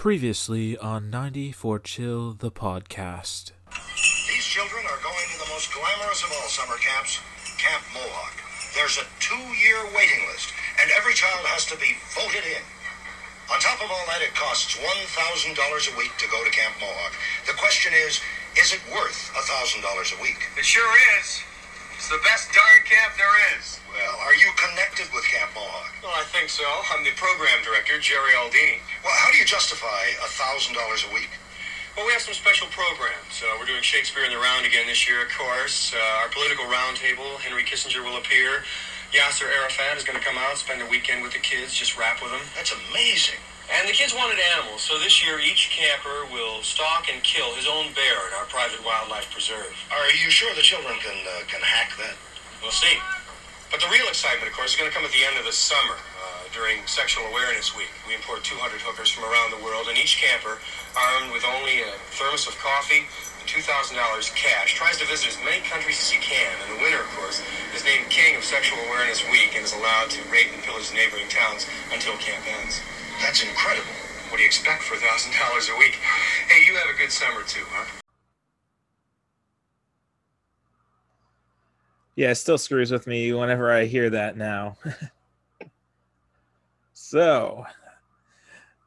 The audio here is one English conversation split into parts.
Previously on 94 Chill, the podcast. These children are going to the most glamorous of all summer camps, Camp Mohawk. There's a two-year waiting list, and every child has to be voted in. On top of all that, it costs $1,000 a week to go to Camp Mohawk. The question is, is it worth $1,000 a week? It sure is. It's the best darn camp there is. Well, are you connected with Camp Mohawk? Well, I think so. I'm the program director, Jerry Aldini. Well, how do you justify $1,000 a week? Well, we have some special programs. Uh, we're doing Shakespeare in the Round again this year, of course. Uh, our political roundtable, Henry Kissinger will appear. Yasser Arafat is going to come out, spend a weekend with the kids, just rap with them. That's amazing. And the kids wanted animals, so this year each camper will stalk and kill his own bear at our private wildlife preserve. Are you sure the children can uh, can hack that? We'll see. But the real excitement, of course, is going to come at the end of the summer uh, during Sexual Awareness Week. We import 200 hookers from around the world, and each camper, armed with only a thermos of coffee and $2,000 cash, tries to visit as many countries as he can. And the winner, of course, is named King of Sexual Awareness Week and is allowed to rape and pillage neighboring towns until camp ends. That's incredible. What do you expect for $1,000 a week? Hey, you have a good summer too, huh? Yeah, it still screws with me whenever I hear that now. so,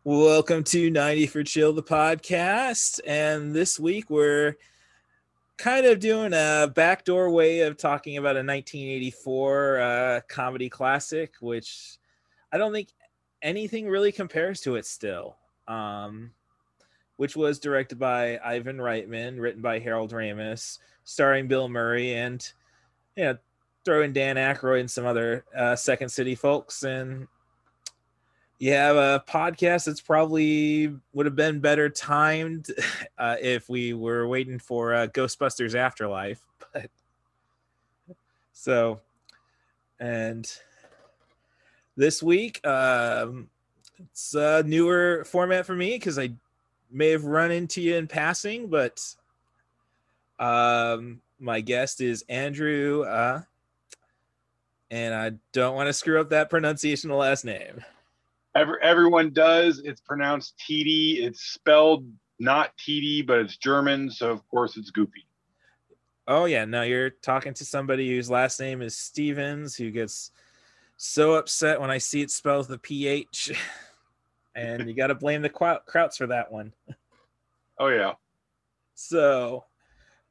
welcome to 90 for Chill, the podcast. And this week we're kind of doing a backdoor way of talking about a 1984 uh, comedy classic, which I don't think anything really compares to it still. Um, which was directed by Ivan Reitman, written by Harold Ramis, starring Bill Murray, and you know, throw in Dan Aykroyd and some other uh, Second City folks, and you have a podcast that's probably would have been better timed uh, if we were waiting for uh, Ghostbusters Afterlife. But so, and this week, um, it's a newer format for me because I may have run into you in passing, but um, my guest is Andrew, uh, and I don't want to screw up that pronunciation of the last name. Every, everyone does. It's pronounced TD. It's spelled not TD, but it's German, so of course it's goofy. Oh yeah, no, you're talking to somebody whose last name is Stevens, who gets so upset when I see it spelled with a PH, and you got to blame the Krauts for that one. Oh yeah. So,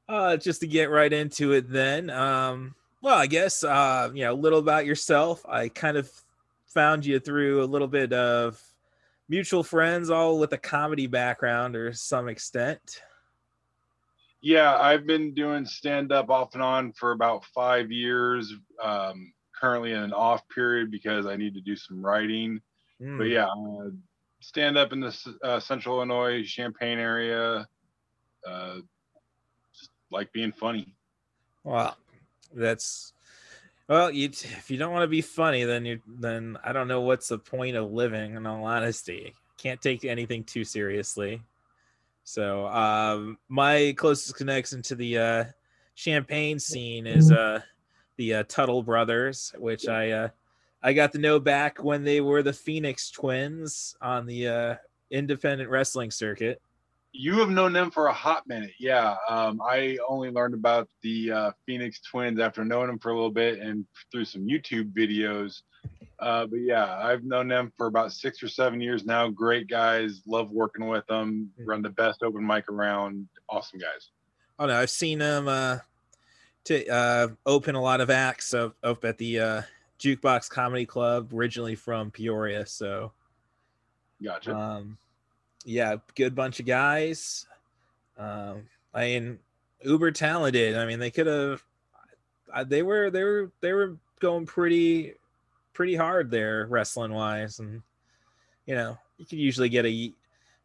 uh, just to get right into it, then, um, well, I guess uh, you know a little about yourself. I kind of found you through a little bit of mutual friends, all with a comedy background or some extent. Yeah, I've been doing stand up off and on for about five years. Um, currently in an off period because I need to do some writing. Mm. But yeah, uh, stand up in the uh, Central Illinois Champaign area. Uh, just like being funny. Well, that's well. You if you don't want to be funny, then you then I don't know what's the point of living. In all honesty, can't take anything too seriously. So, um, my closest connection to the uh, Champaign scene is uh the uh, Tuttle brothers, which I uh, I got to know back when they were the Phoenix Twins on the uh, independent wrestling circuit. You have known them for a hot minute, yeah. Um, I only learned about the uh, Phoenix Twins after knowing them for a little bit and through some YouTube videos. Uh, but yeah, I've known them for about six or seven years now. Great guys, love working with them. Hmm. Run the best open mic around. Awesome guys. Oh no, I've seen them. Uh, to uh, open a lot of acts up, up at the uh, Jukebox Comedy Club, originally from Peoria. So, gotcha. Um, yeah, good bunch of guys. Um, I mean, uber talented. I mean, they could have. They were they were they were going pretty pretty hard there wrestling wise, and you know you could usually get a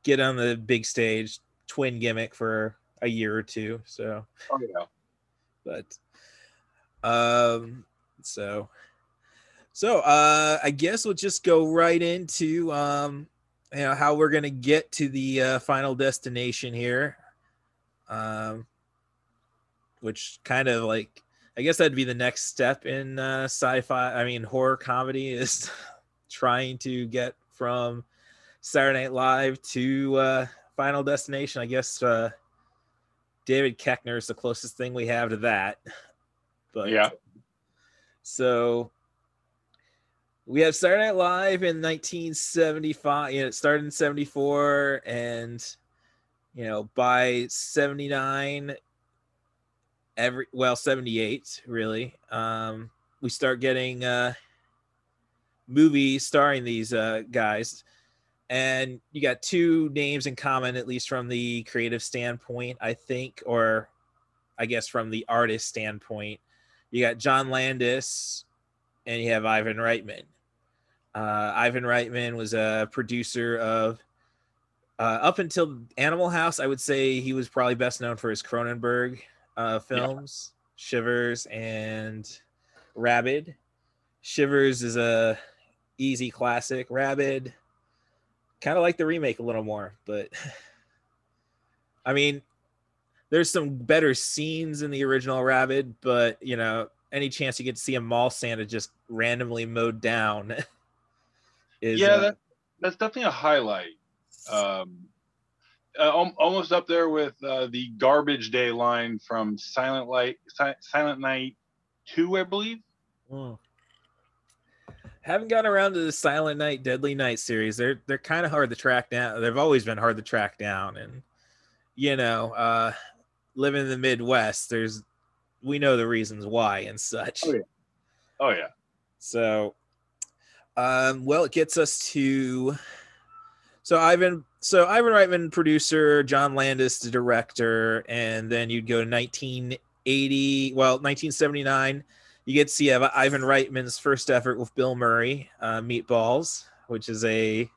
get on the big stage twin gimmick for a year or two. So, oh yeah but um so so uh i guess we'll just go right into um you know how we're gonna get to the uh, final destination here um which kind of like i guess that'd be the next step in uh sci-fi i mean horror comedy is trying to get from Saturday Night Live to uh, Final Destination. I guess uh, David Koechner is the closest thing we have to that. But yeah. So we have Saturday Night Live in 1975. You know, it started in 74, and you know by 79, every well 78 really. Um, we start getting uh, movies starring these uh, guys and you got two names in common at least from the creative standpoint i think or i guess from the artist standpoint. You got john landis and you have ivan reitman. Uh, ivan reitman was a producer of uh, up until animal house i would say he was probably best known for his cronenberg uh, films yeah. shivers and rabid. Shivers is a easy classic. Rabid kind of like the remake a little more, but I mean, there's some better scenes in the original Rabid, but you know, any chance you get to see a mall Santa just randomly mowed down is yeah, uh, that, that's definitely a highlight. Um, uh, almost up there with uh, the garbage day line from Silent Light, si- Silent Night Two, I believe. Mm haven't gotten around to the Silent Night, Deadly Night series. They're they're kind of hard to track down. They've always been hard to track down, and you know, uh, living in the Midwest, there's we know the reasons why and such. Oh yeah. Oh yeah. So, um, well, it gets us to so Ivan. So Ivan Reitman, producer, John Landis, the director, and then you'd go to 1980. Well, 1979 you get to see Ivan Reitman's first effort with Bill Murray, uh, Meatballs, which is a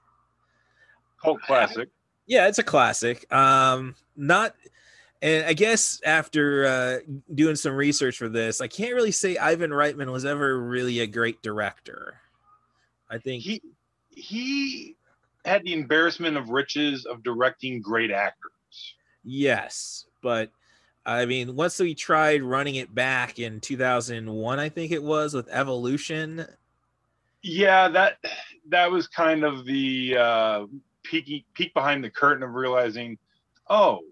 cult classic. Yeah, it's a classic. Um, not, and I guess after uh, doing some research for this, I can't really say Ivan Reitman was ever really a great director. I think he he had the embarrassment of riches of directing great actors. Yes, but I mean, once we tried running it back in 2001, I think it was with Evolution. Yeah, that that was kind of the uh, peek peek behind the curtain of realizing, oh,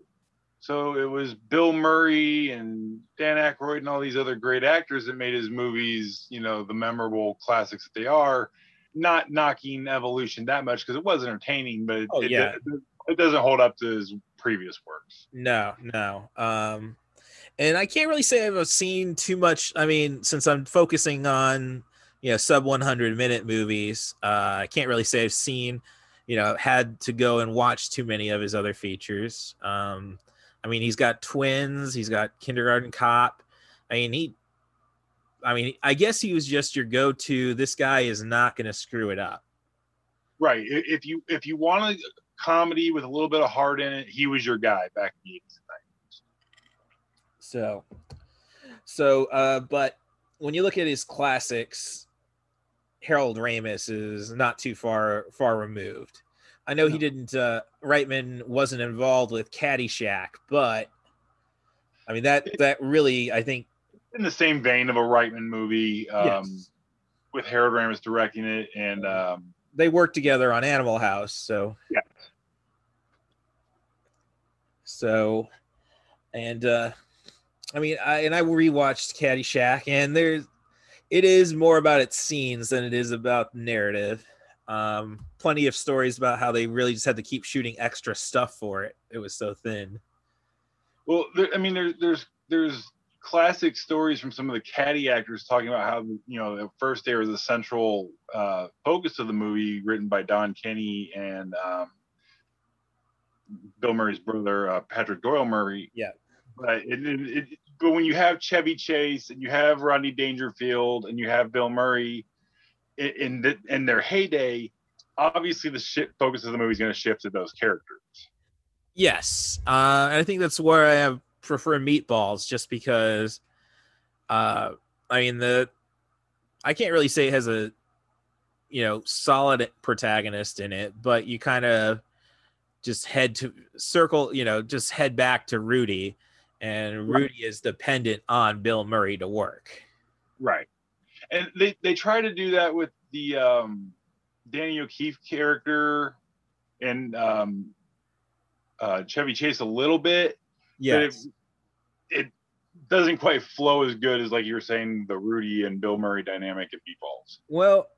so it was Bill Murray and Dan Aykroyd and all these other great actors that made his movies, you know, the memorable classics that they are. Not knocking Evolution that much because it was entertaining, but oh, it, yeah. it, it doesn't hold up to his previous works. No, no. Um, and I can't really say I've seen too much. I mean, since I'm focusing on you know sub 100 minute movies, uh, I can't really say I've seen you know had to go and watch too many of his other features. Um, I mean, he's got twins. He's got Kindergarten Cop. I mean, he. I mean, I guess he was just your go-to. This guy is not going to screw it up. Right. If you if you want a comedy with a little bit of heart in it, he was your guy back in the 80s. and 90s. So, so, uh, but when you look at his classics, Harold Ramis is not too far far removed. I know no. he didn't. Uh, Reitman wasn't involved with Caddyshack, but I mean that that really I think in the same vein of a Reitman movie, um, yes. with Harold Ramis directing it, and um, they worked together on Animal House. So yeah. So, and uh, I mean, I and I rewatched Caddyshack, and there's it is more about its scenes than it is about narrative. Um, plenty of stories about how they really just had to keep shooting extra stuff for it. It was so thin. Well, there, I mean, there's there's there's classic stories from some of the caddy actors talking about how you know at first there was the central uh, focus of the movie written by Don Kenney and um, Bill Murray's brother uh, Patrick Doyle Murray. Yeah. But it, it, it, but when you have Chevy Chase and you have Rodney Dangerfield and you have Bill Murray in the, in their heyday, obviously the focus of the movie is going to shift to those characters. Yes, uh, I think that's where I have prefer Meatballs, just because. Uh, I mean the, I can't really say it has a, you know, solid protagonist in it, but you kind of just head to circle, you know, just head back to Rudy, and Rudy is dependent on Bill Murray to work. Right, and they they try to do that with the um, Danny O'Keefe character and um, uh, Chevy Chase a little bit. Yes. It, it doesn't quite flow as good as like you were saying the Rudy and Bill Murray dynamic in Meatballs. Well,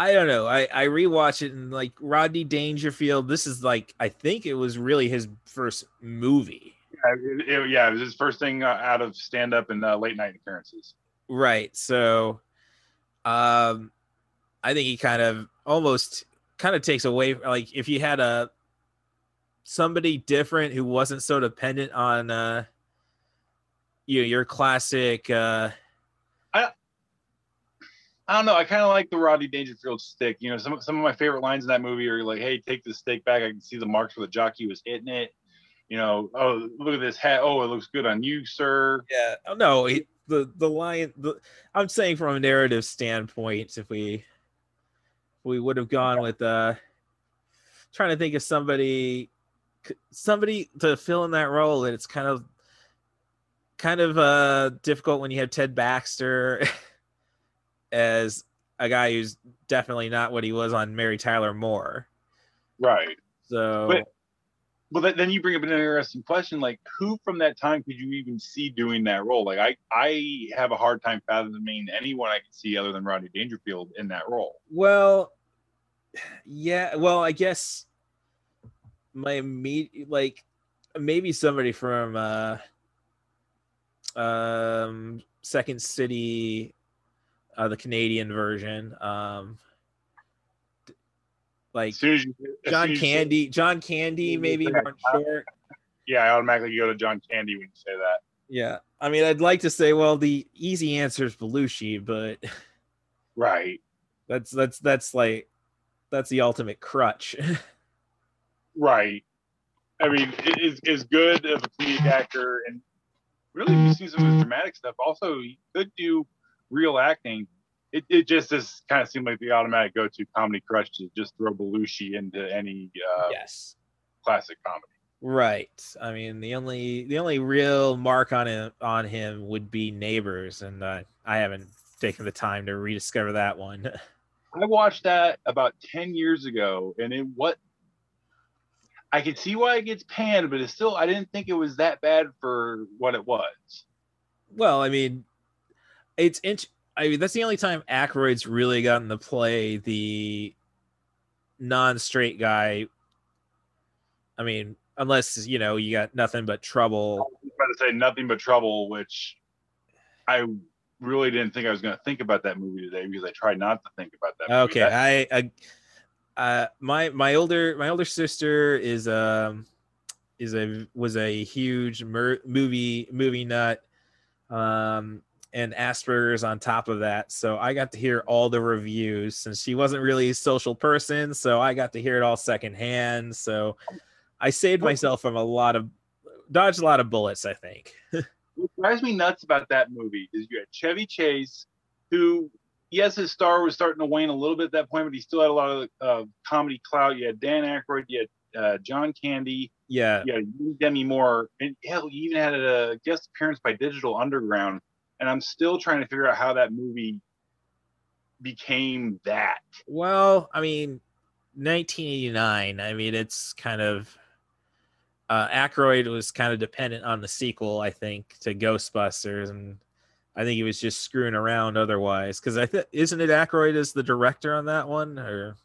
I don't know. I I rewatch it and like Rodney Dangerfield. This is like I think it was really his first movie. Yeah, it, it, yeah, it was his first thing uh, out of stand up and uh, late night appearances. Right. So, um, I think he kind of almost kind of takes away like if you had a somebody different who wasn't so dependent on uh you know, your classic uh I don't know. I kind of like the Rodney Dangerfield stick. You know, some some of my favorite lines in that movie are like, "Hey, take the stick back. I can see the marks where the jockey was hitting it." You know, oh look at this hat. Oh, it looks good on you, sir. Yeah. Oh, no, he, the the lion. The, I'm saying from a narrative standpoint, if we if we would have gone with uh trying to think of somebody somebody to fill in that role, and it's kind of kind of uh difficult when you have Ted Baxter. as a guy who's definitely not what he was on Mary Tyler Moore. Right. So, but, but then you bring up an interesting question: like, who from that time could you even see doing that role? Like, I I have a hard time fathoming anyone I could see other than Rodney Dangerfield in that role. Well, yeah. Well, I guess my meet like maybe somebody from uh um Second City uh, the Canadian version. Um, like you, John Candy, say, John Candy, maybe. Yeah, I automatically go to John Candy when you say that. Yeah, I mean, I'd like to say, well, the easy answer is Belushi, but right, that's that's that's like that's the ultimate crutch. right. I mean, is is good of a comedic actor, and really, if you see some of his dramatic stuff, also he could do real acting, it, it just is kind of seemed like the automatic go to comedy crush to just throw Belushi into any uh, yes classic comedy. Right. I mean, the only the only real mark on him on him would be Neighbors, and uh, I haven't taken the time to rediscover that one. I watched that about ten years ago, and it what I could see why it gets panned, but it's still I didn't think it was that bad for what it was. Well, I mean, it's int- I mean, that's the only time Aykroyd's really gotten to play the non-straight guy. I mean, unless you know you got nothing but trouble. I was about to say nothing but trouble, which I really didn't think I was going to think about that movie today because I tried not to think about that. Okay, that- I, I uh, my my older my older sister is um is a was a huge mer- movie movie nut. Um, and Asperger's on top of that. So I got to hear all the reviews since she wasn't really a social person. So I got to hear it all secondhand. So I saved myself from a lot of dodged a lot of bullets, I think. what drives me nuts about that movie is you had Chevy Chase, who yes, his star was starting to wane a little bit at that point, but he still had a lot of uh, comedy clout. You had Dan Aykroyd, you had uh, John Candy, yeah, yeah, Demi Moore, and hell, you even had a guest appearance by Digital Underground and I'm still trying to figure out how that movie became that. Well, I mean, 1989. I mean, it's kind of uh, Aykroyd was kind of dependent on the sequel, I think, to Ghostbusters, and I think he was just screwing around otherwise. Because I think isn't it Aykroyd as the director on that one, or?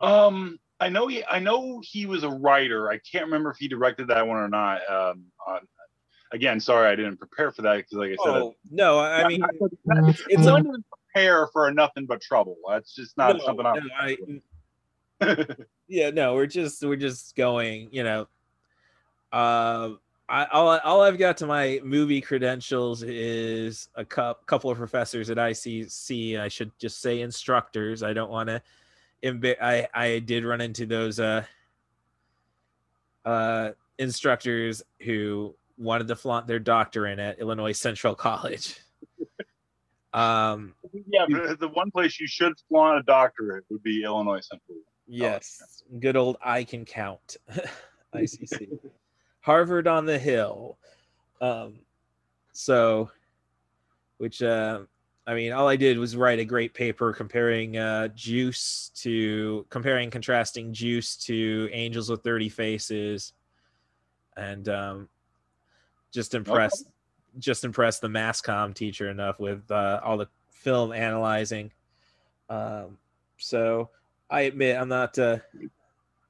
Um, I know he, I know he was a writer. I can't remember if he directed that one or not. Um, on again, sorry I didn't prepare for that because, like I said, oh, no, I mean, it's, it's a, prepare for nothing but trouble. That's just not no, something I'm. No, I, yeah, no, we're just we're just going, you know. Uh, I, all, all I've got to my movie credentials is a cu- couple of professors at ICC. I should just say instructors. I don't want to. Imbi- I I did run into those uh uh instructors who wanted to flaunt their doctorate at Illinois Central College. Um, yeah, the one place you should flaunt a doctorate would be Illinois Central. Yes, College. good old I can count, ICC, Harvard on the Hill. Um, so, which uh, I mean, all I did was write a great paper comparing uh, Juice to comparing contrasting Juice to Angels with Dirty Faces, and um, just impressed okay. just impressed the mass comm teacher enough with uh, all the film analyzing. Um, so I admit I'm not uh,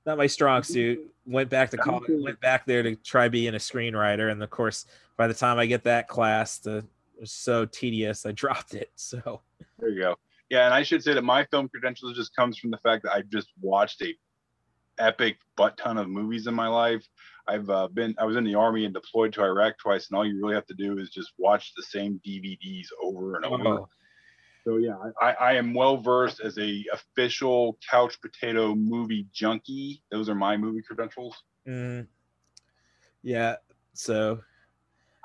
not my strong suit. Went back to college, went back there to try being a screenwriter, and of course, by the time I get that class, the was so tedious I dropped it. So there you go. Yeah, and I should say that my film credentials just comes from the fact that I've just watched a epic butt ton of movies in my life. I've uh, been I was in the army and deployed to Iraq twice, and all you really have to do is just watch the same DVDs over and over. Oh. So yeah, I, I am well versed as a official couch potato movie junkie. Those are my movie credentials. Mm. Yeah. So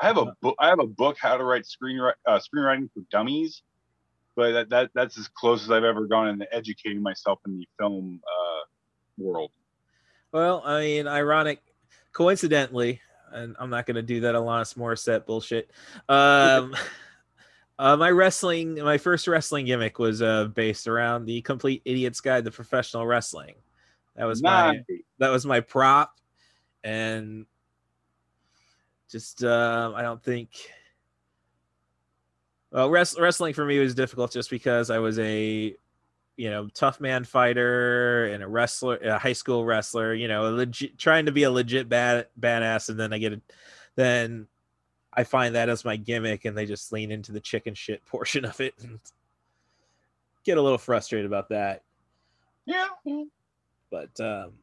I have a book. I have a book, How to Write Screenwriting uh, Screenwriting for Dummies, but that, that that's as close as I've ever gone in educating myself in the film uh, world. Well, I mean, ironic, coincidentally, and I'm not going to do that Alanis Morissette bullshit. Um, uh, my wrestling, my first wrestling gimmick was uh, based around the Complete Idiot's Guide to Professional Wrestling. That was nice. my that was my prop, and just uh, I don't think. Well, wrestling for me was difficult just because I was a, you know, tough man fighter and a wrestler, a high school wrestler. You know, legit trying to be a legit bad badass, and then I get it, then I find that as my gimmick, and they just lean into the chicken shit portion of it and get a little frustrated about that. Yeah. But um,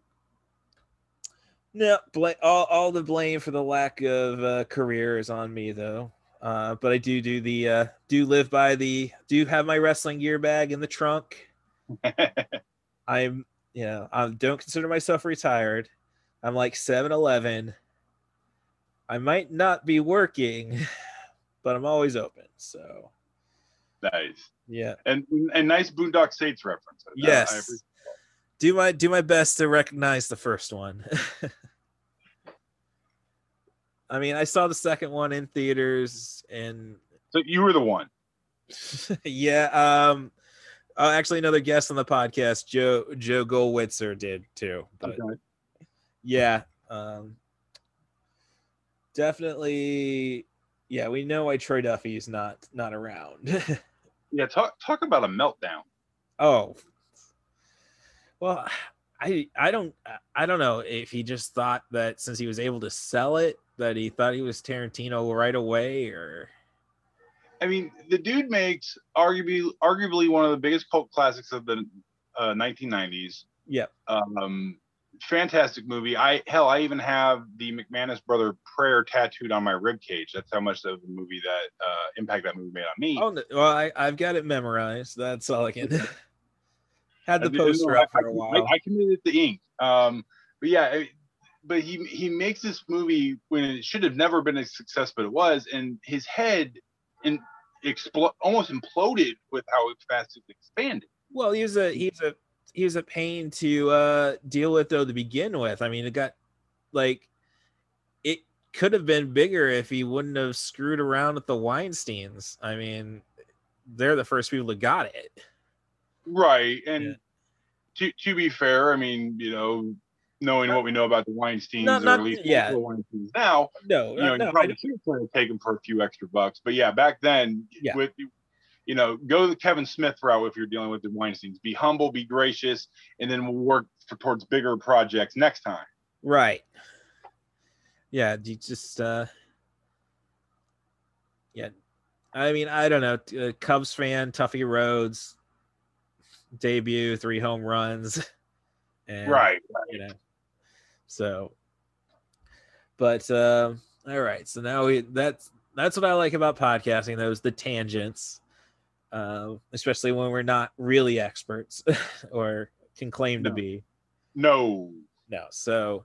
no, bl- all, all the blame for the lack of uh, career is on me though. Uh, but I do do the uh, do live by the do have my wrestling gear bag in the trunk. I'm you know I don't consider myself retired. I'm like 7-Eleven. I might not be working, but I'm always open. So nice. Yeah. And and nice Boondock Saints reference. Yes. do my do my best to recognize the first one. I mean, I saw the second one in theaters, and so you were the one. yeah. Um. Uh, actually, another guest on the podcast, Joe Joe Goldwitzer, did too. But okay. yeah, um, definitely. Yeah, we know why Troy Duffy's not not around. yeah, talk talk about a meltdown. Oh, well, I I don't I don't know if he just thought that since he was able to sell it that he thought he was Tarantino right away, or I mean, the dude makes arguably arguably one of the biggest cult classics of the uh, 1990s. Yep. Um, fantastic movie. I hell, I even have the McManus brother prayer tattooed on my rib cage. That's how much of the movie that uh, impact that movie made on me. Oh, well, I, I've got it memorized. That's all I can. Had the poster up for a while. I, I committed the ink. Um, but yeah, but he he makes this movie when it should have never been a success, but it was, and his head and explode almost imploded with how fast it expanded. Well, he's a he's a he's a pain to uh deal with though to begin with. I mean, it got like it could have been bigger if he wouldn't have screwed around with the Weinsteins. I mean, they're the first people that got it. Right. And yeah. to to be fair, I mean, you know, knowing what we know about the Weinsteins, not, not, or at least yeah. the Weinsteins now, no, you know, no, you probably should try to take them for a few extra bucks. But yeah, back then, yeah. with you know, go the Kevin Smith route if you're dealing with the Weinsteins. Be humble, be gracious, and then we'll work for, towards bigger projects next time. Right. Yeah, you just uh yeah. I mean, I don't know. Uh, Cubs fan, Tuffy Rhodes debut, three home runs. And, right, right. You know, so, but uh, all right. So now we that's that's what I like about podcasting. Those the tangents, uh, especially when we're not really experts or can claim no. to be. No, no. So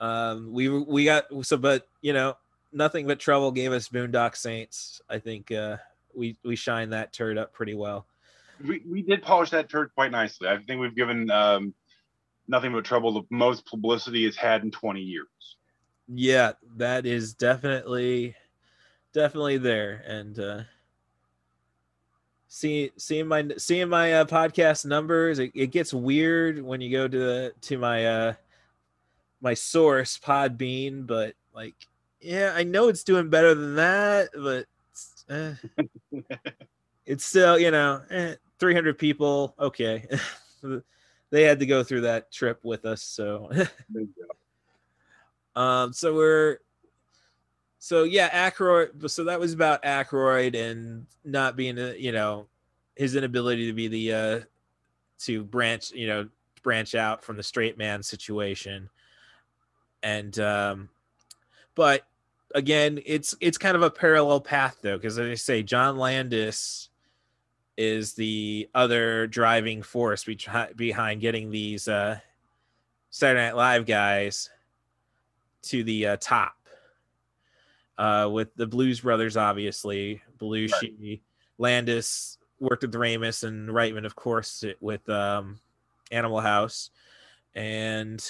um, we we got so, but you know, nothing but trouble gave us Boondock Saints. I think uh, we we shine that turd up pretty well. We we did polish that turd quite nicely. I think we've given um, nothing but trouble the most publicity it's had in 20 years yeah that is definitely definitely there and uh See, seeing my seeing my uh, podcast numbers, it, it gets weird when you go to the to my uh my source Podbean, but like, yeah, I know it's doing better than that, but eh, it's still you know eh, 300 people. Okay, they had to go through that trip with us, so. um, so we're so yeah, Aykroyd. So that was about Aykroyd and not being, a, you know, his inability to be the uh to branch, you know, branch out from the straight man situation. And um, but again, it's it's kind of a parallel path though, because as I say, John Landis is the other driving force behind getting these uh, Saturday Night Live guys to the uh, top. Uh, with the Blues Brothers, obviously. Belushi, right. Landis worked with Ramis, and Reitman, of course, with um, Animal House, and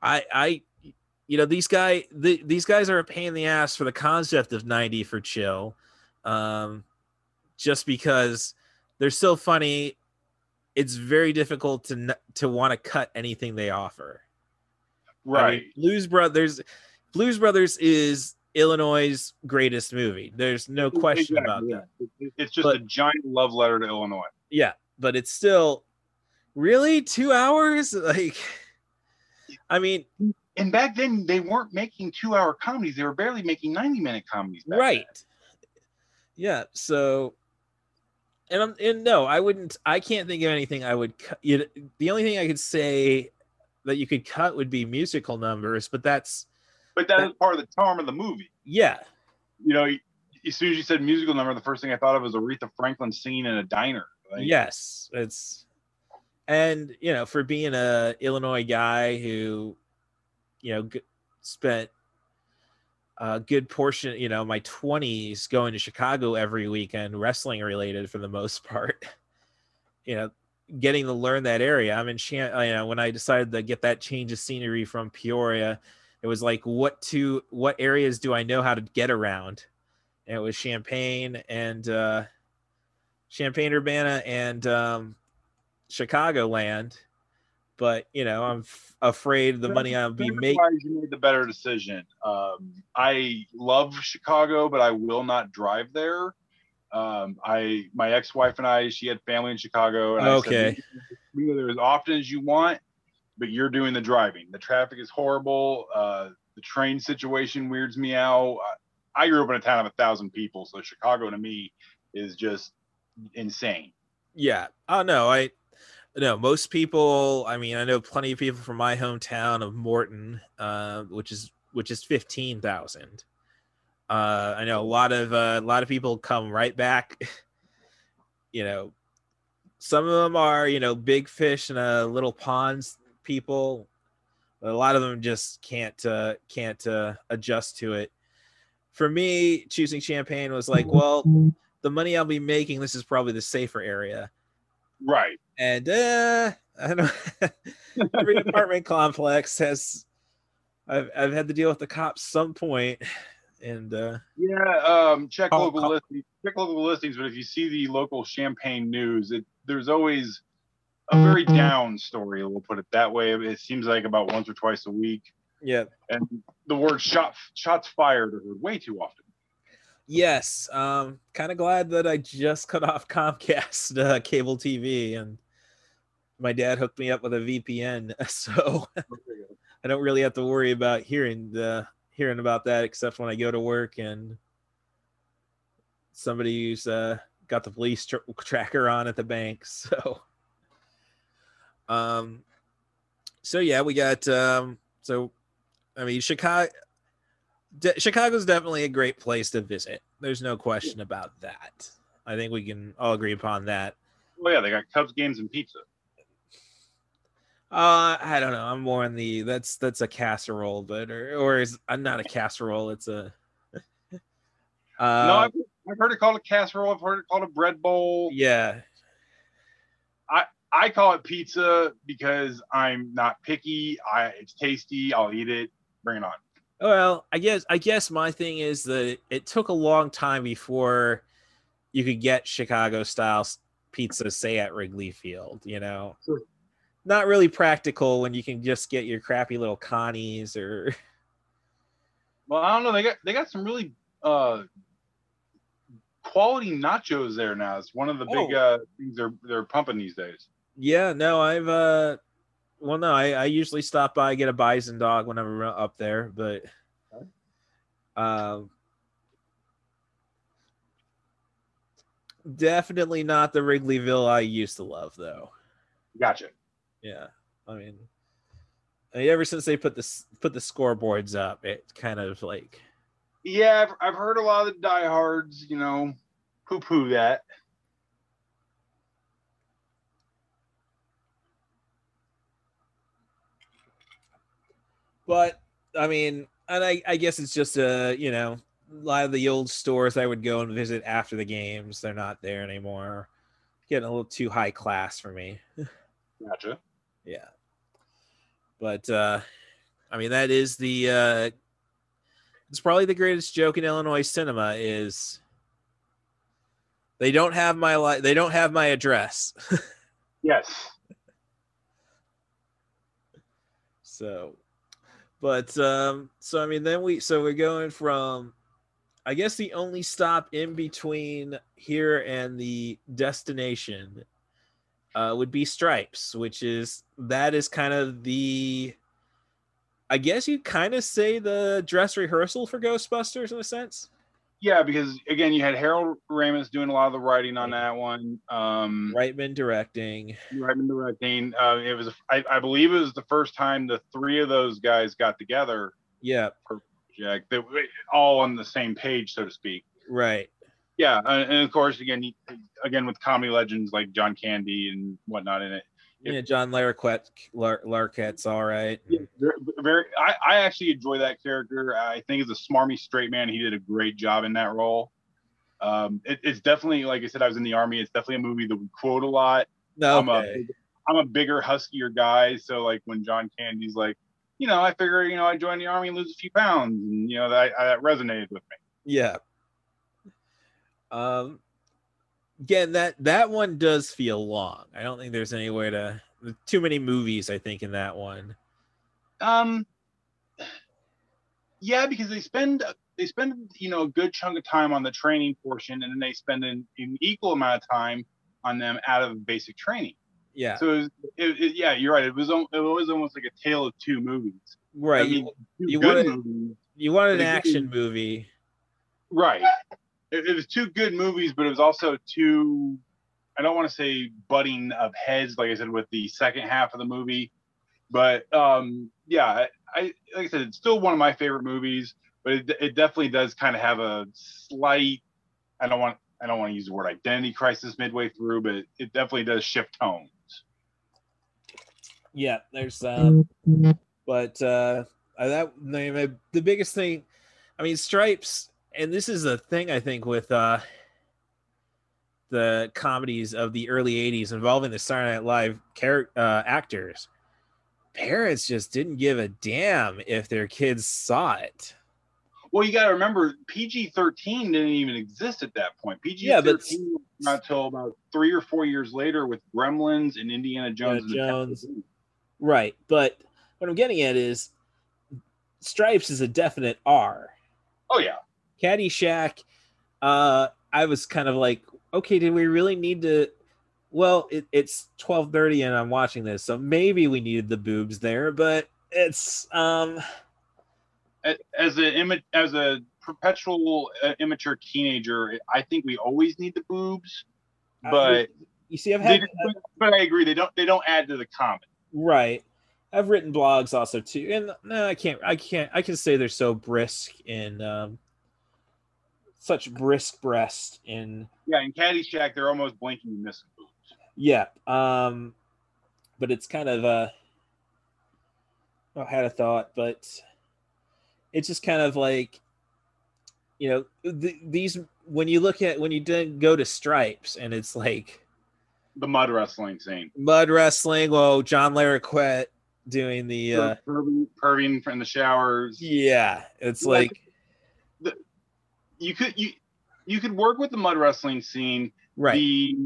I, I, you know, these guy, the, these guys are a pain in the ass for the concept of ninety for chill, um, just because they're so funny. It's very difficult to to want to cut anything they offer. Right, I mean, Blues Brothers Blues Brothers is Illinois' greatest movie. There's no question exactly, about yeah. that. It's just but, a giant love letter to Illinois. Yeah, but it's still really two hours. Like, I mean, and back then they weren't making two-hour comedies; they were barely making ninety-minute comedies. Right. Then. Yeah. So, and I'm and no, I wouldn't. I can't think of anything I would. Cut. You the only thing I could say that you could cut would be musical numbers, but that's but that, that is part of the charm of the movie. Yeah. You know, as soon as you said musical number, the first thing I thought of was Aretha Franklin singing in a diner. Like, yes, it's and you know for being a Illinois guy who, you know, g- spent a good portion, you know, my twenties going to Chicago every weekend, wrestling related for the most part. You know, getting to learn that area. I'm in, you know, when I decided to get that change of scenery from Peoria it was like what to what areas do I know how to get around? And it was Champaign and uh, Champaign Urbana and um, Chicagoland. But you know, I'm f- afraid the money I'll be making. You made the better decision. Um, I love Chicago, but I will not drive there. Um, I my ex-wife and I, she had family in Chicago, and okay. I said, "Be there as often as you want, but you're doing the driving. The traffic is horrible. Uh, the train situation weirds me out. I, I grew up in a town of a thousand people, so Chicago to me is just insane. Yeah. Oh no, I no most people. I mean, I know plenty of people from my hometown of Morton, uh, which is which is fifteen thousand. Uh, I know a lot of uh, a lot of people come right back. you know, some of them are you know big fish in a little ponds people. A lot of them just can't uh, can't uh, adjust to it. For me, choosing Champaign was like, well, the money I'll be making, this is probably the safer area. Right. And uh, I don't. every apartment complex has. I've I've had to deal with the cops some point, and uh, yeah, um, check oh, local listings. Check local listings, but if you see the local Champaign news, it there's always a very mm-hmm. down story. We'll put it that way. It seems like about once or twice a week. Yeah. And the word shot shots fired are heard way too often. Yes. Um, kind of glad that I just cut off Comcast uh, cable TV and my dad hooked me up with a VPN, so I don't really have to worry about hearing the hearing about that except when I go to work and somebody's uh, got the police tr- tracker on at the bank. So um, so yeah, we got um, so I mean Chicago. De- Chicago's definitely a great place to visit. There's no question about that. I think we can all agree upon that. Well, yeah, they got Cubs games and pizza. Uh, I don't know. I'm more in the that's that's a casserole, but or or is I'm not a casserole. It's a. Uh, no, I've, I've heard it called a casserole. I've heard it called a bread bowl. Yeah, I I call it pizza because I'm not picky. I it's tasty. I'll eat it. Bring it on. Well, I guess I guess my thing is that it took a long time before you could get Chicago style pizza, say at Wrigley Field. You know, Sure. not really practical when you can just get your crappy little Connies or Well, I don't know. They got they got some really uh quality nachos there now. It's one of the big Oh. uh things they're they're pumping these days. Yeah, no, I've uh well no, I, I usually stop by get a bison dog whenever I'm up there, but um definitely not the Wrigleyville I used to love though. Gotcha. Yeah. I mean, I mean ever since they put this put the scoreboards up, it kind of like Yeah, I've, I've heard a lot of the diehards, you know, poo poo that. But I mean, and I, I guess it's just a you know, a lot of the old stores I would go and visit after the games, they're not there anymore. Getting a little too high class for me. Gotcha. Yeah. But uh I mean that is the uh it's probably the greatest joke in Illinois cinema is they don't have my li- they don't have my address. Yes. So, but um, so I mean, then we so we're going from, I guess the only stop in between here and the destination, uh, would be Stripes, which is that is kind of the, I guess you kind of say the dress rehearsal for Ghostbusters in a sense. Yeah, because again, you had Harold Ramis doing a lot of the writing on that one. Um, Reitman directing. Reitman directing. Uh, it was, I, I believe, it was the first time the three of those guys got together. Yeah, Jack, they all on the same page, so to speak. right. Yeah, and, and of course, again, again with comedy legends like John Candy and whatnot in it. Yeah, John Larroquette, Lar- Larquette's all right. Very, very I, I actually enjoy that character. I think as a smarmy straight man, he did a great job in that role. Um, it, it's definitely, like I said, I was in the army. It's definitely a movie that we quote a lot. No, I'm a okay. I'm a bigger, huskier guy. So like when John Candy's like, you know, I figure, you know, I join the army and lose a few pounds, and you know that, that resonated with me. Yeah. Um again that that one does feel long. I don't think there's any way to too many movies I think in that one. Um, yeah, because they spend they spend you know a good chunk of time on the training portion, and then they spend an, an equal amount of time on them out of basic training. Yeah. So it was, it, it- yeah, you're right. It was it was almost like a tale of two movies. right. I mean, you, you wanted- movies. you want an action movie. Right. It, it was two good movies, but it was also two. I don't want to say butting of heads, like I said, with the second half of the movie. But um, yeah, I, like I said, it's still one of my favorite movies. But it, it definitely does kind of have a slight. I don't want. I don't want to use the word identity crisis midway through, but it definitely does shift tones. Yeah, there's um but uh that the biggest thing I mean Stripes and this is a thing I think with uh the comedies of the early 80s involving the Saturday Night Live char- uh, actors parents just didn't give a damn if their kids saw it. Well, you got to remember, PG thirteen didn't even exist at that point. PG Yeah, thirteen not until about three or four years later with Gremlins and Indiana Jones. and the Temple Jones. Doom. Right, but what I'm getting at is Stripes is a definite R. Oh yeah, Caddyshack, uh, I was kind of like, okay, did we really need to? Well, it, it's twelve thirty and I'm watching this, so maybe we needed the boobs there, but it's um, as a imma- as a perpetual uh, immature teenager, I think we always need the boobs. But you see, I've had but, but I agree, they don't they don't add to the comedy. right. I've written blogs also too, and no, I can't, I can't, I can say they're so brisk in um, such brisk breast in Yeah, in Caddyshack, they're almost blinking and missing boobs. Yeah. Um but it's kind of uh I had a thought, but it's just kind of like you know, th- these when you look at when you go to stripes and it's like The mud wrestling scene. mud wrestling, well, John Larroquette doing the uh Perving, perving in the showers. yeah, it's like you could you you could work with the mud wrestling scene. Right. The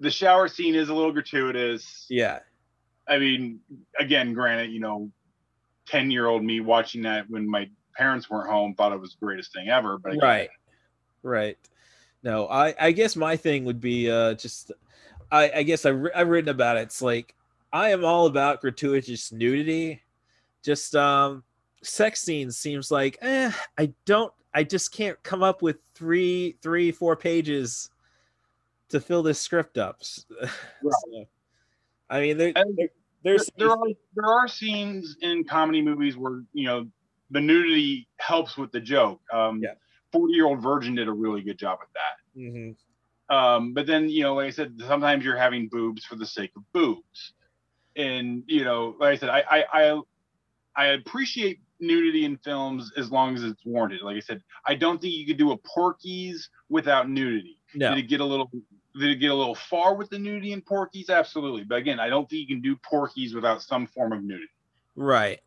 the shower scene is a little gratuitous. yeah. I mean, again, granted, you know, ten year old me watching that when my parents weren't home thought it was the greatest thing ever. But again, right right no i i guess my thing would be uh just i i guess I re- i've written about it it's like i am all about gratuitous nudity just um sex scenes seems like eh, i don't i just can't come up with three three four pages to fill this script up So, i mean there, there- There, there's there are there are scenes in comedy movies where you know the nudity helps with the joke. Um, Yeah. Forty Year Old Virgin did a really good job with that. Mm-hmm. Um, but then you know, like I said, sometimes you're having boobs for the sake of boobs, and you know, like I said, I I I, I appreciate nudity in films as long as it's warranted. Like I said, I don't think you could do a Porky's without nudity. no Did it get a little did it get a little far with the nudity in Porky's? Absolutely. But again, I don't think you can do Porky's without some form of nudity. Right.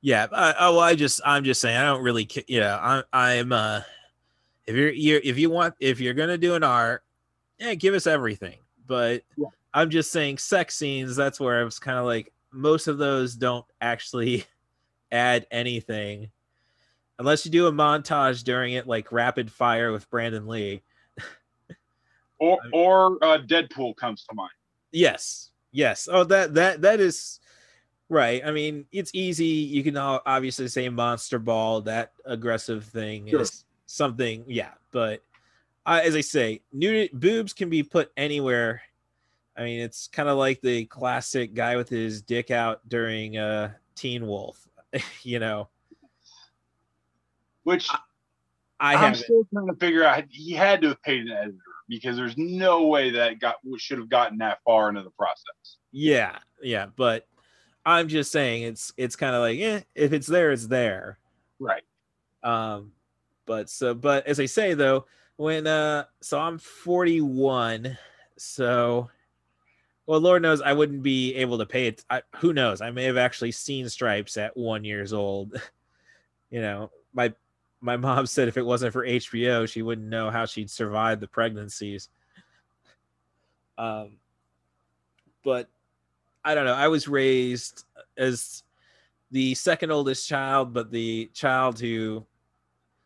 Yeah. I, oh, I just, I'm just saying, I don't really, ca- yeah, I'm, I'm, uh, if you're, you're, if you want, if you're gonna do an art, yeah, give us everything. But Yeah. I'm just saying, sex scenes. That's where I was kind of like, most of those don't actually add anything, unless you do a montage during it, like rapid fire with Brandon Lee. Or or uh, Deadpool comes to mind. Yes. Yes. Oh, that that that is right. I mean, it's easy. You can obviously say monster ball. That aggressive thing Sure. is something. Yeah, but I, as I say, nude boobs can be put anywhere. I mean, it's kind of like the classic guy with his dick out during uh, Teen Wolf. you know, Which I I'm haven't. still trying to figure out. He had to have paid an editor because there's no way that got should have gotten that far into the process. Yeah, yeah, but I'm just saying it's it's kind of like, eh, if it's there, it's there. Right. um but so but as i say though when uh so i'm 41 so well lord knows i wouldn't be able to pay it. I, who knows? I may have actually seen stripes at one years old. You know my my mom said if it wasn't for hbo she wouldn't know how she'd survive the pregnancies. Um but i don't know. I was raised as the second oldest child, but the child who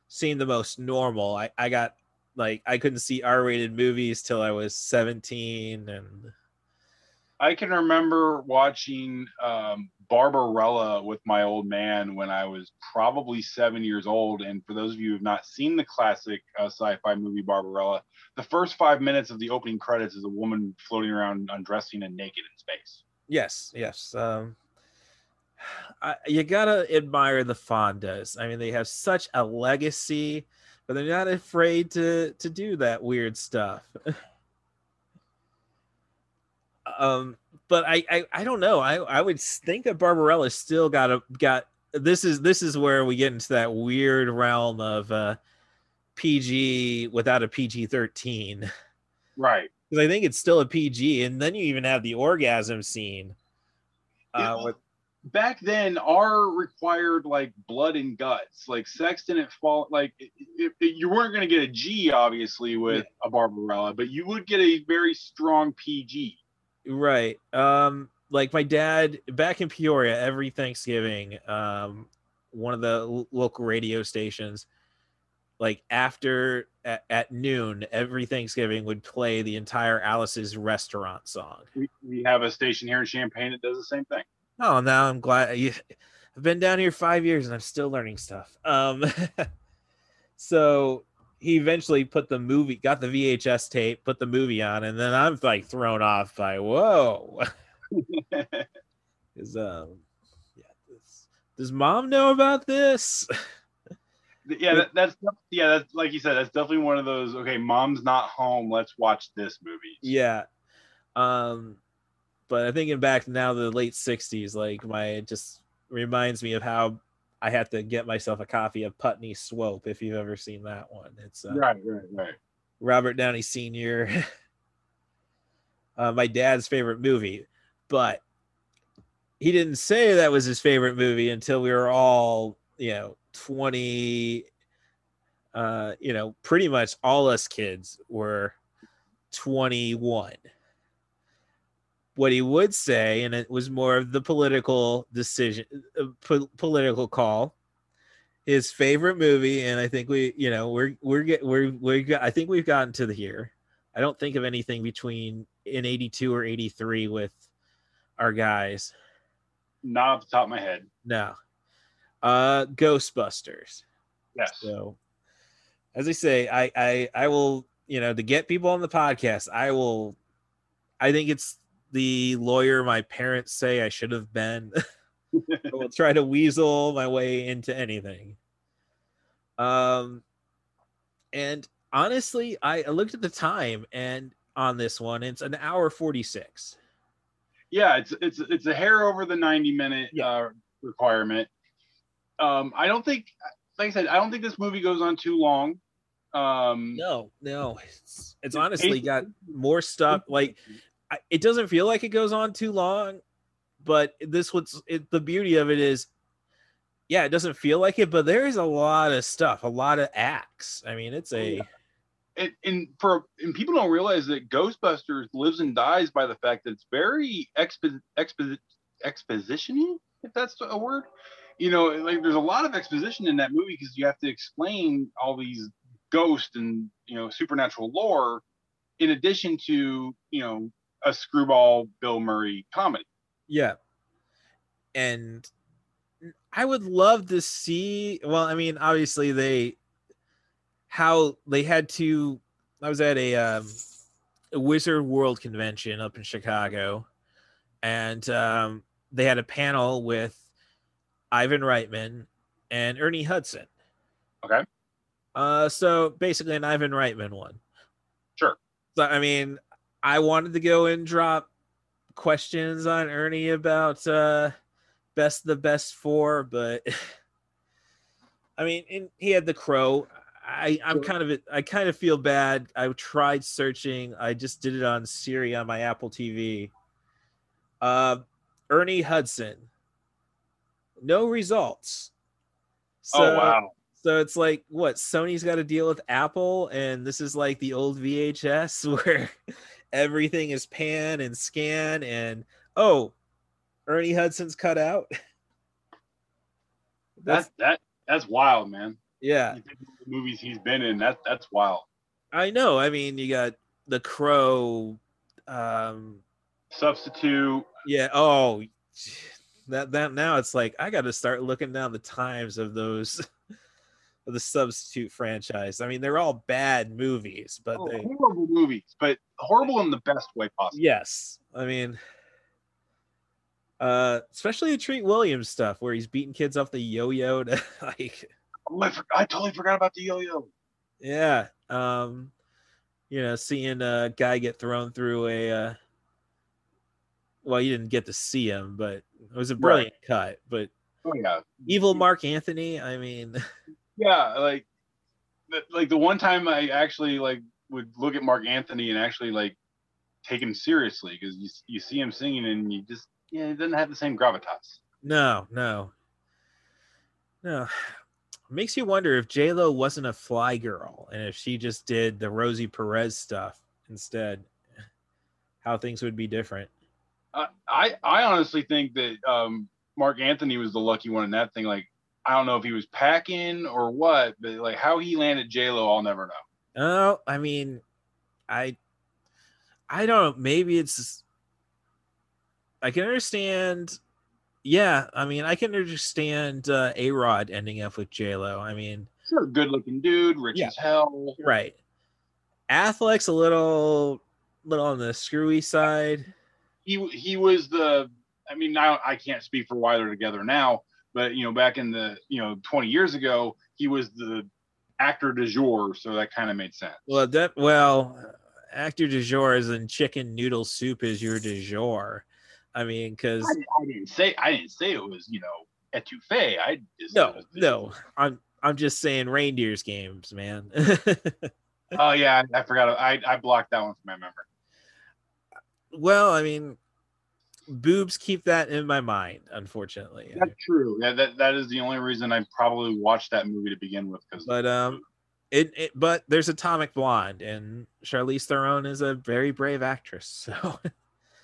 seemed the most normal. I, I got like I couldn't see R rated movies till I was 17 and I can remember watching um, Barbarella with my old man when I was probably seven years old. And for those of you who have not seen the classic uh, sci-fi movie Barbarella, the first five minutes of the opening credits is a woman floating around undressing and naked in space. yes, yes. Um I, you gotta admire the Fondas. I mean, they have such a legacy, but they're not afraid to to do that weird stuff. um, but I, I I don't know. I I would think that Barbarella still got a got. This is this is where we get into that weird realm of uh PG without a PG thirteen. Right. because I think it's still a PG, and then you even have the orgasm scene. Yeah, Uh, well, with back then R required like blood and guts. Like sex didn't fall like it, it, it- you weren't going to get a G obviously with a Barbarella, but you would get a very strong PG. Right, um, like my dad back in Peoria every Thanksgiving, um, one of the local radio stations, like after at, at noon every Thanksgiving would play the entire Alice's Restaurant song. We, we have a station here in Champaign that does the same thing. Oh, now I'm glad you. I've been down here five years and I'm still learning stuff. Um, so he eventually put the movie, got the VHS tape, put the movie on, and then I'm like thrown off by whoa. Is um, yeah. This, does mom know about this? yeah, that, that's yeah, that's like you said, that's definitely one of those. Okay, mom's not home. Let's watch this movie. yeah. Um, but I'm thinking back now the late '60s, like my it just reminds me of how I have to get myself a copy of Putney Swope. If you've ever seen that one, it's uh, Right, right, right. Robert Downey Sr. uh, my dad's favorite movie, but he didn't say that was his favorite movie until we were all, you know, 20, uh, you know, pretty much all us kids were 21. What he would say, and it was more of the political decision, uh, po- political call. His favorite movie, and I think we, you know, we're we're get we're we got. I think we've gotten to the here. I don't think of anything between in 82 or 83 with our guys. Not off the top of my head. No. Uh Ghostbusters. Yes. So as I say, I I I will, you know, to get people on the podcast, I will I think it's the lawyer my parents say I should have been. I will try to weasel my way into anything. Um and honestly, I, I looked at the time and on this one, it's an hour 46. Yeah, it's it's it's a hair over the 90 minute Yeah. uh, requirement. Um, I don't think, like I said, I don't think this movie goes on too long. Um, No, no, it's, it's honestly got more stuff. Like it doesn't feel like it goes on too long, but this what's it, the beauty of it is, yeah, it doesn't feel like it, but there is a lot of stuff, a lot of acts. I mean, it's oh, a and, and for and people don't realize that Ghostbusters lives and dies by the fact that it's very expo, expo, exposition if that's a word. You know, like there's a lot of exposition in that movie because you have to explain all these ghosts and you know supernatural lore, in addition to you know a screwball Bill Murray comedy. yeah, and I would love to see. Well, I mean, obviously they how they had to. I was at a um, a Wizard World convention up in Chicago, and um, they had a panel with Ivan Reitman and Ernie Hudson. Okay. Uh, so basically, an Ivan Reitman one. Sure. So I mean, I wanted to go and drop questions on Ernie about uh, best the best four, but I mean, and he had the crow. I I'm kind of I kind of feel bad. I tried searching. I just did it on Siri on my Apple TV. Uh, Ernie Hudson. No results. So, oh wow! So it's like what Sony's got to deal with Apple, and this is like the old VHS where everything is pan and scan, and oh, Ernie Hudson's cut out. That's that that's wild, man. yeah, You think of the movies he's been in. That that's wild. I know. I mean, you got The Crow. Um, Substitute. yeah. Oh, that that now it's like I got to start looking down the times of those the substitute franchise. I mean, they're all bad movies, but Oh, they horrible movies, but horrible in the best way possible. Yes, I mean, uh, especially the Treat Williams stuff where he's beating kids off the yo-yo to like, Oh, I, for- I totally forgot about the yo-yo. yeah, um, you know, seeing a guy get thrown through a, uh, well, you didn't get to see him, but it was a brilliant cut. But Oh yeah, evil Marc Anthony, I mean, yeah. Like, the- like the one time I actually like would look at Marc Anthony and actually like take him seriously because you you see him singing and you just yeah, he doesn't have the same gravitas. no, no, no. Makes you wonder if J Lo wasn't a fly girl and if she just did the Rosie Perez stuff instead, how things would be different. I I, I honestly think that um, Marc Anthony was the lucky one in that thing. Like, I don't know if he was packing or what, but like how he landed J Lo, I'll never know. Oh, I mean, I, I don't know. Maybe it's. I can understand. Yeah, I mean, I can understand uh, A Rod ending up with J Lo. I mean, Sure, good looking dude, rich Yeah. as hell. right. Affleck's a little, little on the screwy side. he he was the I mean now I can't speak for why they're together now, but you know back in the you know 20 years ago he was the actor du jour, so that kind of made sense. Well, that well, actor du jour is in chicken noodle soup is your du jour. I mean, because I, I didn't say I didn't say it was you know etouffee. I just no, was- no, I'm I'm just saying reindeers games, man. Oh yeah, I forgot. I I blocked that one from my memory. well, I mean, boobs keep that in my mind, unfortunately. That's true. Yeah, that that is the only reason I probably watched that movie to begin with because But um, it, it but there's Atomic Blonde, and Charlize Theron is a very brave actress. So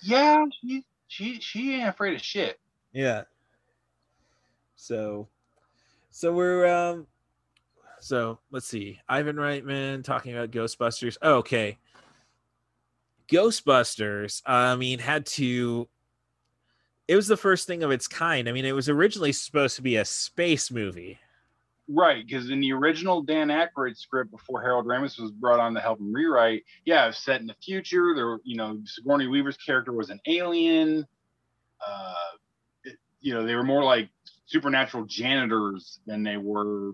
yeah, she she she ain't afraid of shit. Yeah. So, so we're um, so let's see. Ivan Reitman talking about Ghostbusters. Oh, okay. Ghostbusters. I mean, had to. It was the first thing of its kind. I mean, it was originally supposed to be a space movie. Right, because in the original Dan Aykroyd script before Harold Ramis was brought on to help him rewrite, yeah, it was set in the future. There, you know, Sigourney Weaver's character was an alien. Uh, it, you know, they were more like supernatural janitors than they were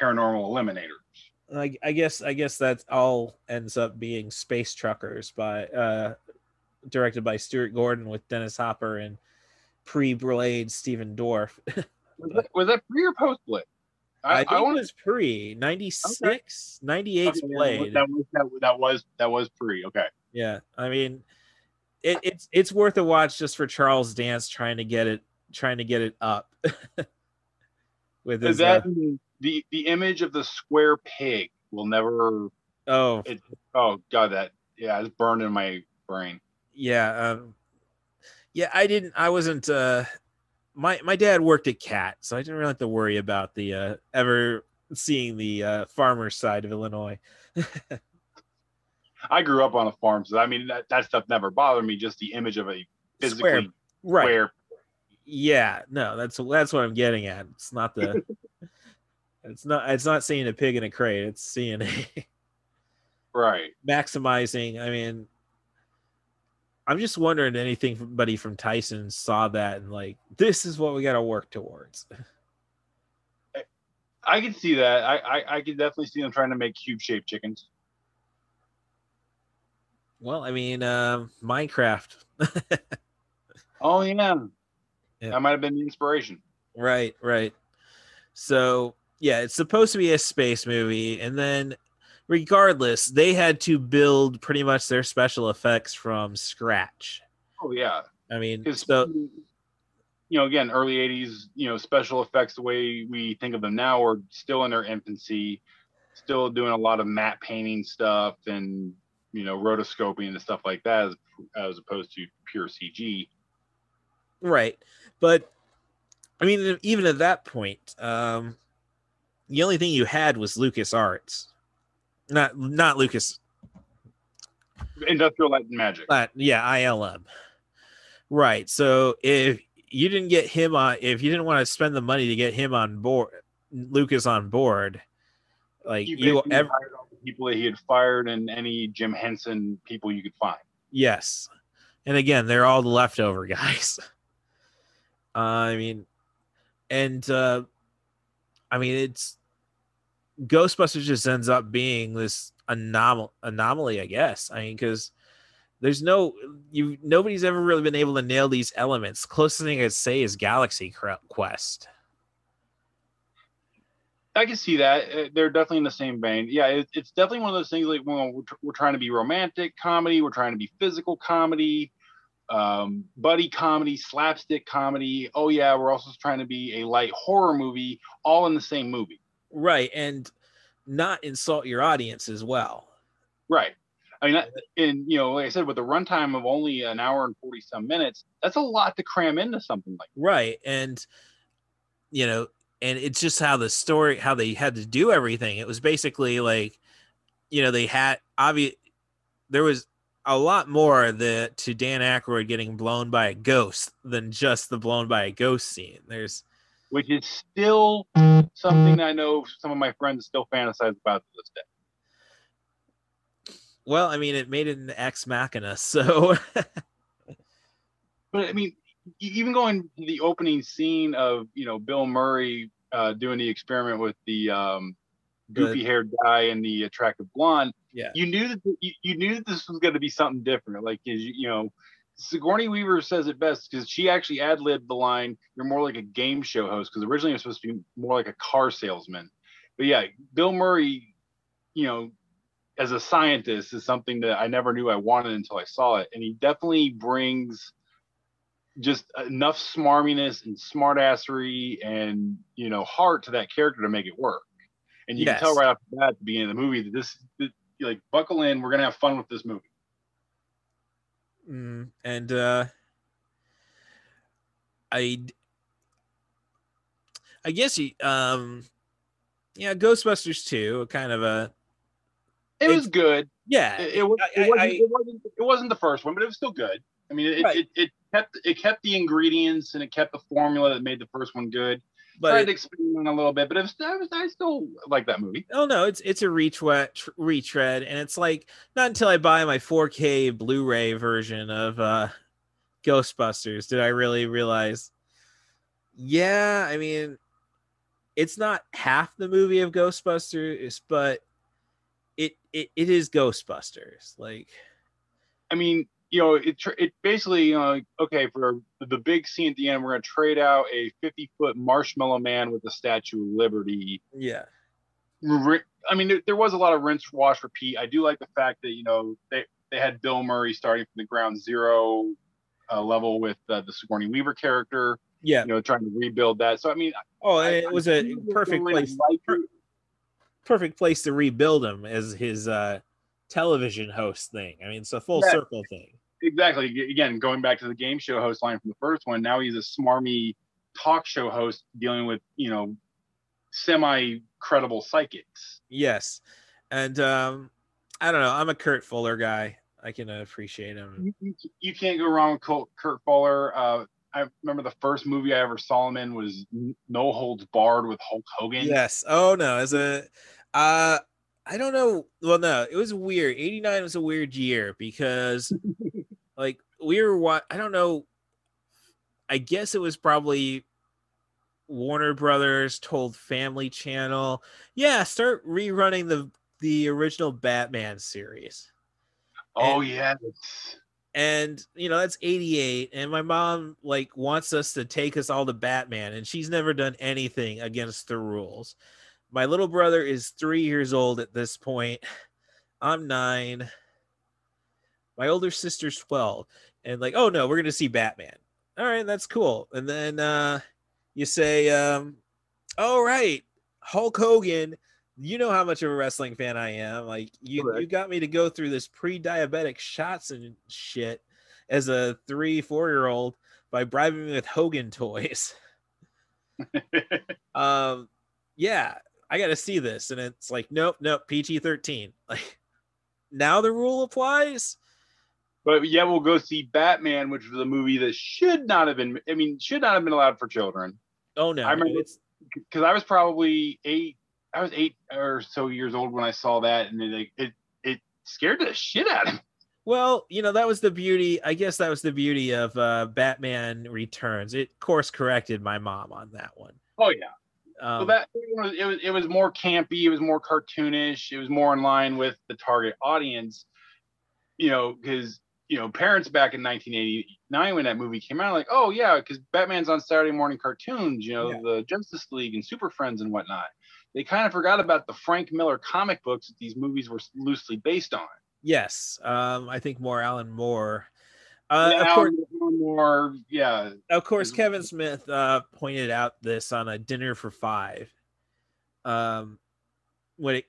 paranormal eliminators. I, I guess I guess that all ends up being Space Truckers by uh, directed by Stuart Gordon with Dennis Hopper and pre-Blade Stephen Dorff. was, that, was that pre or post Blade? I, I think I it was pre 96, okay. 98 okay, Blade. That was, that, that was that was pre. Okay. Yeah, I mean, it, it's it's worth a watch just for Charles Dance trying to get it trying to get it up. With his, that uh, the the image of the square pig will never. Oh. It, oh God, that yeah, it's burned in my brain. Yeah. Um, yeah, I didn't. I wasn't. uh my my dad worked at Cat, so I didn't really have to worry about the uh, ever seeing the uh, farmer side of Illinois. I grew up on a farm, so I mean that, that stuff never bothered me. Just the image of a physically square, right. Square. Yeah, no, that's that's what I'm getting at. It's not the, it's not it's not seeing a pig in a crate. It's seeing a, right, maximizing. I mean, I'm just wondering anybody from Tyson saw that and like this is what we got to work towards. I can see that. I, I I can definitely see them trying to make cube shaped chickens. Well, I mean, uh, Minecraft. oh yeah. yeah, that might have been the inspiration. Right, right. So yeah, it's supposed to be a space movie, and then regardless, they had to build pretty much their special effects from scratch. Oh yeah. I mean, so you know, again, early '80s, you know, special effects the way we think of them now are still in their infancy, still doing a lot of matte painting stuff and you know rotoscoping and stuff like that, as, as opposed to pure CG. Right, but I mean, even at that point, um, the only thing you had was Lucas Arts not not Lucas. Industrial Light and Magic. Uh, yeah, ILM. Right. So if you didn't get him on, if you didn't want to spend the money to get him on board, Lucas on board, like you, you ever people that he had fired and any Jim Henson people you could find. Yes, and again, they're all the leftover guys. Uh, I mean, and uh, I mean it's Ghostbusters just ends up being this anom- anomaly, I guess. I mean, because there's no you nobody's ever really been able to nail these elements. Closest thing I'd say is Galaxy Quest. I can see that uh, they're definitely in the same vein. Yeah, it, it's definitely one of those things like well, we're, we're trying to be romantic comedy, we're trying to be physical comedy, um, buddy comedy, slapstick comedy. Oh yeah, we're also trying to be a light horror movie, all in the same movie right and not insult your audience as well right i mean and you know like i said with a runtime of only an hour and 40 some minutes that's a lot to cram into something like that. right and you know and it's just how the story how they had to do everything it was basically like you know they had obvious there was a lot more that to Dan Aykroyd getting blown by a ghost than just the blown by a ghost scene. There's which is still something I know some of my friends still fantasize about to this day. Well, I mean, it made it an ex machina, so. but I mean, even going to the opening scene of you know Bill Murray uh, doing the experiment with the um, goofy haired guy and the attractive blonde, yeah, you knew that you, you knew that this was going to be something different. Like, you, you know, Sigourney Weaver says it best because she actually ad libbed the line, "You're more like a game show host," because originally it was supposed to be more like a car salesman. But yeah, Bill Murray, you know, as a scientist is something that I never knew I wanted until I saw it, and he definitely brings just enough smarminess and smartassery and you know heart to that character to make it work. and you Yes. can tell right off the bat at the beginning of the movie that this, that, like, buckle in, we're gonna have fun with this movie. Mm, and uh I I guess he, um yeah, Ghostbusters 2, kind of a It was good. yeah. It, it, was, I- it, wasn't, I- it wasn't. It wasn't the first one, but it was still good. I mean, it, Right. it, it kept it kept the ingredients and it kept the formula that made the first one good. But Tried to experiment a little bit, but it was, I, was, I still like that movie. oh no, it's it's a retread retread and it's like not until I buy my 4K Blu-ray version of uh Ghostbusters did I really realize yeah, I mean it's not half the movie of Ghostbusters, but it it, it is Ghostbusters. Like I mean, you know, it tr- it basically, you know, okay, for the big scene at the end, we're gonna trade out a 50 foot marshmallow man with the Statue of Liberty. yeah. I mean, there, there was a lot of rinse, wash, repeat. I do like the fact that you know they they had Bill Murray starting from the ground zero uh, level with uh, the Sigourney Weaver character, Yeah. you know, trying to rebuild that. So I mean, Oh, I- it I was a perfect really place like per- perfect place to rebuild him as his uh television host thing. I mean, it's a full Yeah. circle thing. exactly again going back to the game show host line from the first one now he's a smarmy talk show host dealing with you know semi credible psychics Yes. And um I don't know, I'm a Kurt Fuller guy. I can appreciate him. you, can't go wrong with kurt fuller uh i remember the first movie i ever saw him in was no holds barred with hulk hogan Yes. Oh no, as a uh I don't know. Well, no, it was weird. 89 was a weird year because like we were what I don't know. I guess it was probably Warner Brothers told Family Channel, yeah, start rerunning the the original Batman series. oh and- yeah And you know, that's 88 and my mom like wants us to take us all to Batman and she's never done anything against the rules. My little brother is 3 years old at this point. I'm 9. My older sister's 12 and like, "Oh no, we're going to see Batman." All right, that's cool. And then uh you say um all right, Hulk Hogan, you know how much of a wrestling fan I am. Like you, Correct. you got me to go through this pre-diabetic shots and shit as a three, four year old by bribing me with Hogan toys. um, yeah, I got to see this, and it's like, nope, nope, PG thirteen. Like now the rule applies. but yeah we'll go see batman which was a movie that should not have been i mean should not have been allowed for children Oh no, I remember- it's because I was probably eight. I was eight or so years old when I saw that, and it it, it scared the shit out of me. Well, you know, that was the beauty. I guess that was the beauty of uh, Batman Returns. It course corrected my mom on that one. Oh yeah, Um, so that it was, it was it was more campy. It was more cartoonish. It was more in line with the target audience. You know, because you know parents back in 1989 when that movie came out, like, oh yeah, because Batman's on Saturday morning cartoons. You know, Yeah. the Justice League and Super Friends and whatnot. They kind of forgot about the Frank Miller comic books that these movies were loosely based on. yes, um, I think more Alan Moore. Uh, of course, more, yeah, of course. Kevin Smith uh, pointed out this on a dinner for five. Um, when it,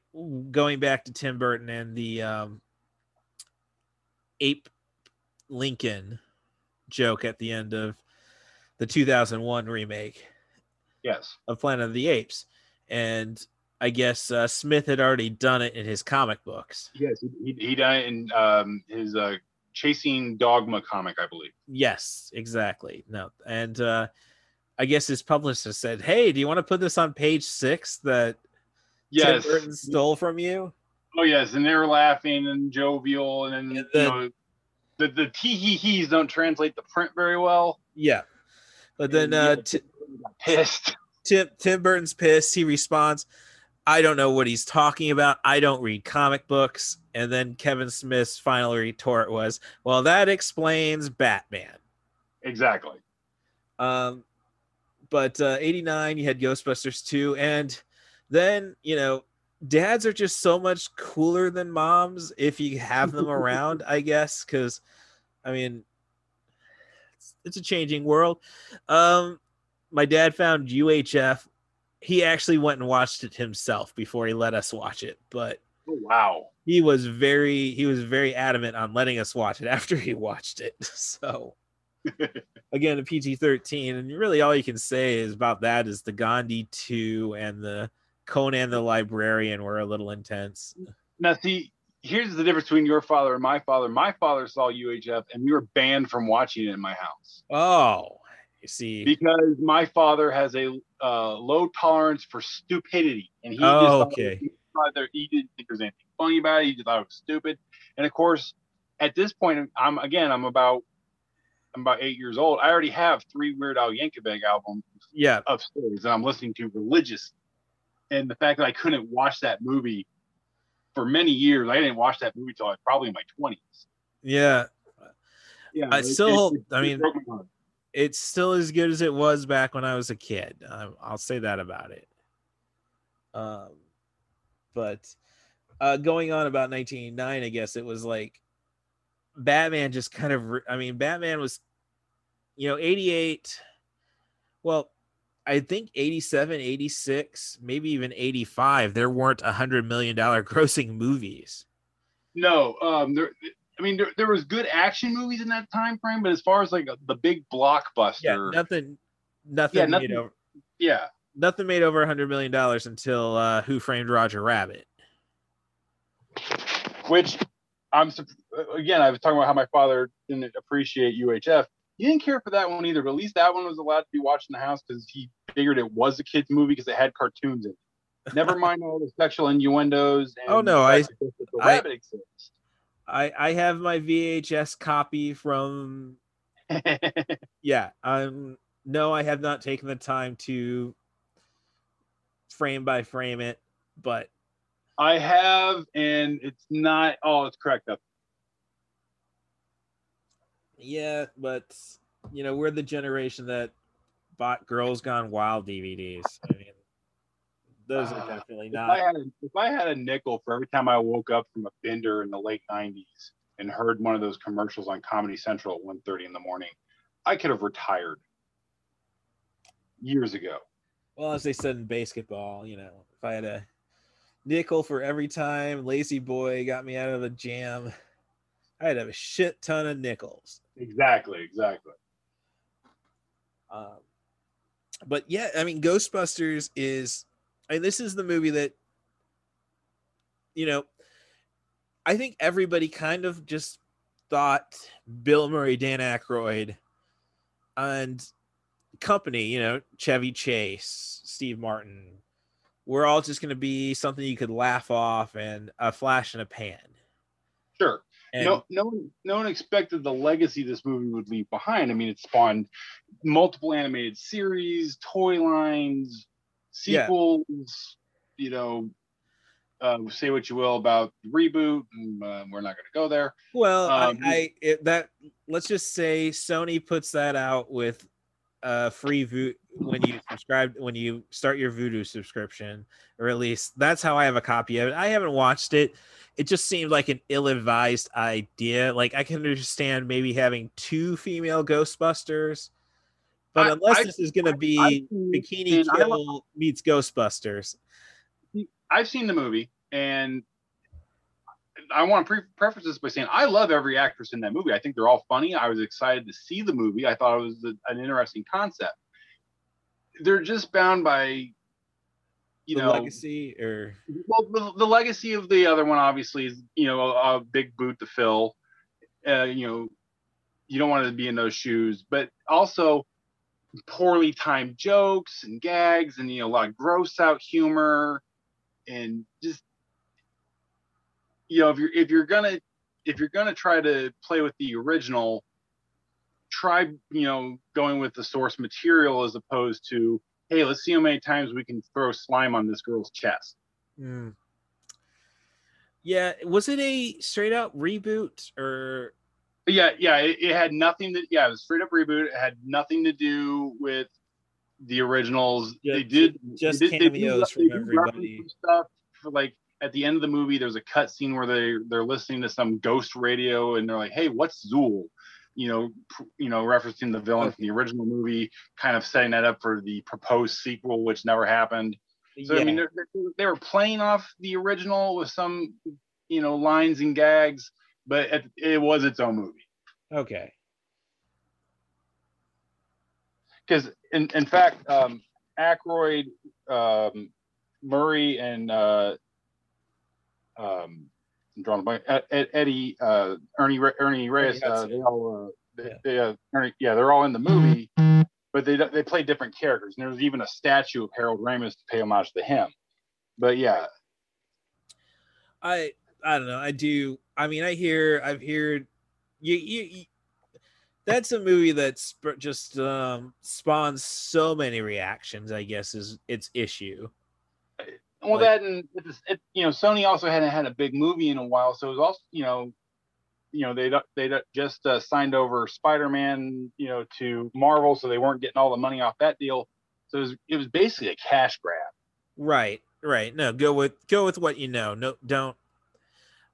going back to Tim Burton and the um, ape Lincoln joke at the end of the 2001 remake yes. of Planet of the Apes, and I guess uh, Smith had already done it in his comic books. Yes, he, he done it in um, his uh, Chasing Dogma comic, I believe. Yes, exactly. No, and uh, I guess his publisher said, "Hey, do you want to put this on page six that Yes. Tim Burton stole from you?" Oh yes, and they were laughing and jovial, and then you know, the the tee hee hees don't translate the print very well. Yeah, but then uh, got pissed. Tim Tim Burton's pissed. He responds, "I don't know what he's talking about. I don't read comic books." And then Kevin Smith's final retort was, "Well, that explains Batman." Exactly. Um, but uh, 89, you had Ghostbusters 2. And then, you know, dads are just so much cooler than moms if you have them around, I guess. Because, I mean, it's, it's a changing world. Um, my dad found UHF he actually went and watched it himself before he let us watch it. But oh, wow, he was very he was very adamant on letting us watch it after he watched it. So again, a PG thirteen, and really all you can say is about that is the Gandhi two and the Conan the Librarian were a little intense. Now, see, here's the difference between your father and my father. My father saw UHF, and we were banned from watching it in my house. Oh, you see, because my father has a uh, low tolerance for stupidity, and he oh, just okay. He, he didn't think there's anything funny about it. He just thought it was stupid. And of course, at this point, I'm again, I'm about I'm about eight years old. I already have three Weird Al Yankovic albums yeah. upstairs that I'm listening to religious. And the fact that I couldn't watch that movie for many years, I didn't watch that movie till I was probably in my 20s. Yeah. Yeah. I still, it, it, I mean, it's still as good as it was back when I was a kid. I'll say that about it. Um, but uh, going on about 1989, I guess it was like Batman just kind of, I mean, Batman was, you know, 88. Well, I think 87, 86, maybe even 85, there weren't a hundred million dollar grossing movies. No, um, there, I mean, there, there was good action movies in that time frame, but as far as like a, the big blockbuster, yeah, nothing, nothing, yeah, nothing over, yeah, nothing made over a hundred million dollars until uh, Who Framed Roger Rabbit, which I'm again, I was talking about how my father didn't appreciate UHF. He didn't care for that one either, but at least that one was allowed to be watched in the house because he figured it was a kids movie because it had cartoons in it. Never mind all the sexual innuendos. oh no, I, I, I, I have my VHS copy from. yeah, um, no, I have not taken the time to frame by frame it, but I have, and it's not. Oh, it's correct up. Yeah, but you know we're the generation that bought Girls Gone Wild DVDs. I mean, those are uh, definitely not. If I, had a, if I had a nickel for every time I woke up from a bender in the late '90s and heard one of those commercials on Comedy Central at 1:30 in the morning, I could have retired years ago. Well, as they said in basketball, you know, if I had a nickel for every time La-Z-Boy got me out of the jam. I'd have a shit ton of nickels. Exactly, exactly. Um, but yeah, I mean, Ghostbusters is, I mean, this is the movie that, you know, I think everybody kind of just thought Bill Murray, Dan Aykroyd, and company, you know, Chevy Chase, Steve Martin, we're all just going to be something you could laugh off and a flash in a pan. Sure. And no, no one, no one expected the legacy this movie would leave behind. I mean, it spawned multiple animated series, toy lines, sequels. Yeah. You know, uh, say what you will about the reboot, and uh, we're not going to go there. Well, um, I, I it, that let's just say Sony puts that out with uh free vo- when you subscribe when you start your Vudu subscription, or at least that's how I have a copy of it. I haven't watched it. It just seemed like an ill-advised idea. Like I can understand maybe having two female Ghostbusters, but I, unless I, this is going to be I, Bikini Kill meets Ghostbusters, I've seen the movie and I want to pre- preface this by saying I love every actress in that movie. I think they're all funny. I was excited to see the movie. I thought it was a, an interesting concept. They're just bound by, you the know, legacy or well, the, the, legacy of the other one obviously is you know a, a big boot to fill. Uh, you know, you don't want to be in those shoes, but also poorly timed jokes and gags and you know a lot of gross out humor and just you know if you're if you're gonna if you're gonna try to play with the original try you know going with the source material as opposed to hey let's see how many times we can throw slime on this girl's chest. Mm. yeah was it a straight up reboot or? Yeah yeah it, it, had nothing to yeah it was straight up reboot. It had nothing to do with the originals. Yeah, they did just they did, cameos they did, from everybody stuff for like at the end of the movie, there's a cut scene where they they're listening to some ghost radio and they're like, "Hey, what's Zuul?" you know, pr- you know, referencing the villain from the original movie, kind of setting that up for the proposed sequel, which never happened. So I mean, they're, they're- they were playing off the original with some, you know, lines and gags, but it, it was its own movie. okay. Because in in fact, um, Aykroyd, um, Murray, and uh, um, I'm drawing a blank. Ed, Ed- Eddie, uh, Ernie, Ernie Reyes, uh, they all, uh, they, Yeah. they, uh, Ernie, yeah, they're all in the movie, but they they play different characters. And there's even a statue of Harold Ramis to pay homage to him. But yeah, I I don't know. I do. I mean, I hear. I've heard. You you. you that's a movie that's just um, spawns so many reactions. I guess is its issue. Well, Like- that and it's, it, you know, Sony also hadn't had a big movie in a while, so it was also, you know, you know, they they just uh, signed over Spider-Man, you know, to Marvel, so they weren't getting all the money off that deal. So it was, it was basically a cash grab. Right. Right. No, go with go with what you know. No, don't.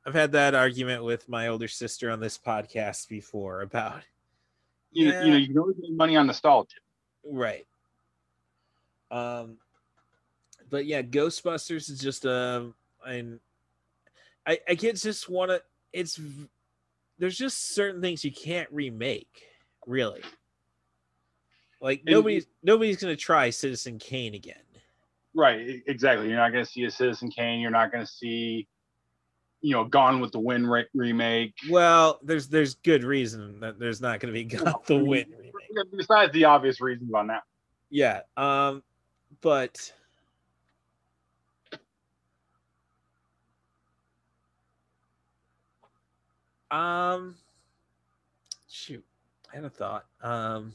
I've had that argument with my older sister on this podcast before about You, Yeah. you know, you can always make money on nostalgia. right. Um, but yeah, Ghostbusters is just um, and I I get just want to. It's there's just certain things you can't remake, really. Like nobody's nobody's gonna try Citizen Kane again. Right, exactly. You're not going to see a Citizen Kane. You're not going to see, you know, Gone with the Wind re- remake. Well, there's there's good reason that there's not going to be Got the Win remake. Besides the obvious reasons on that. Yeah. Um, but um, shoot, I had a thought. Um.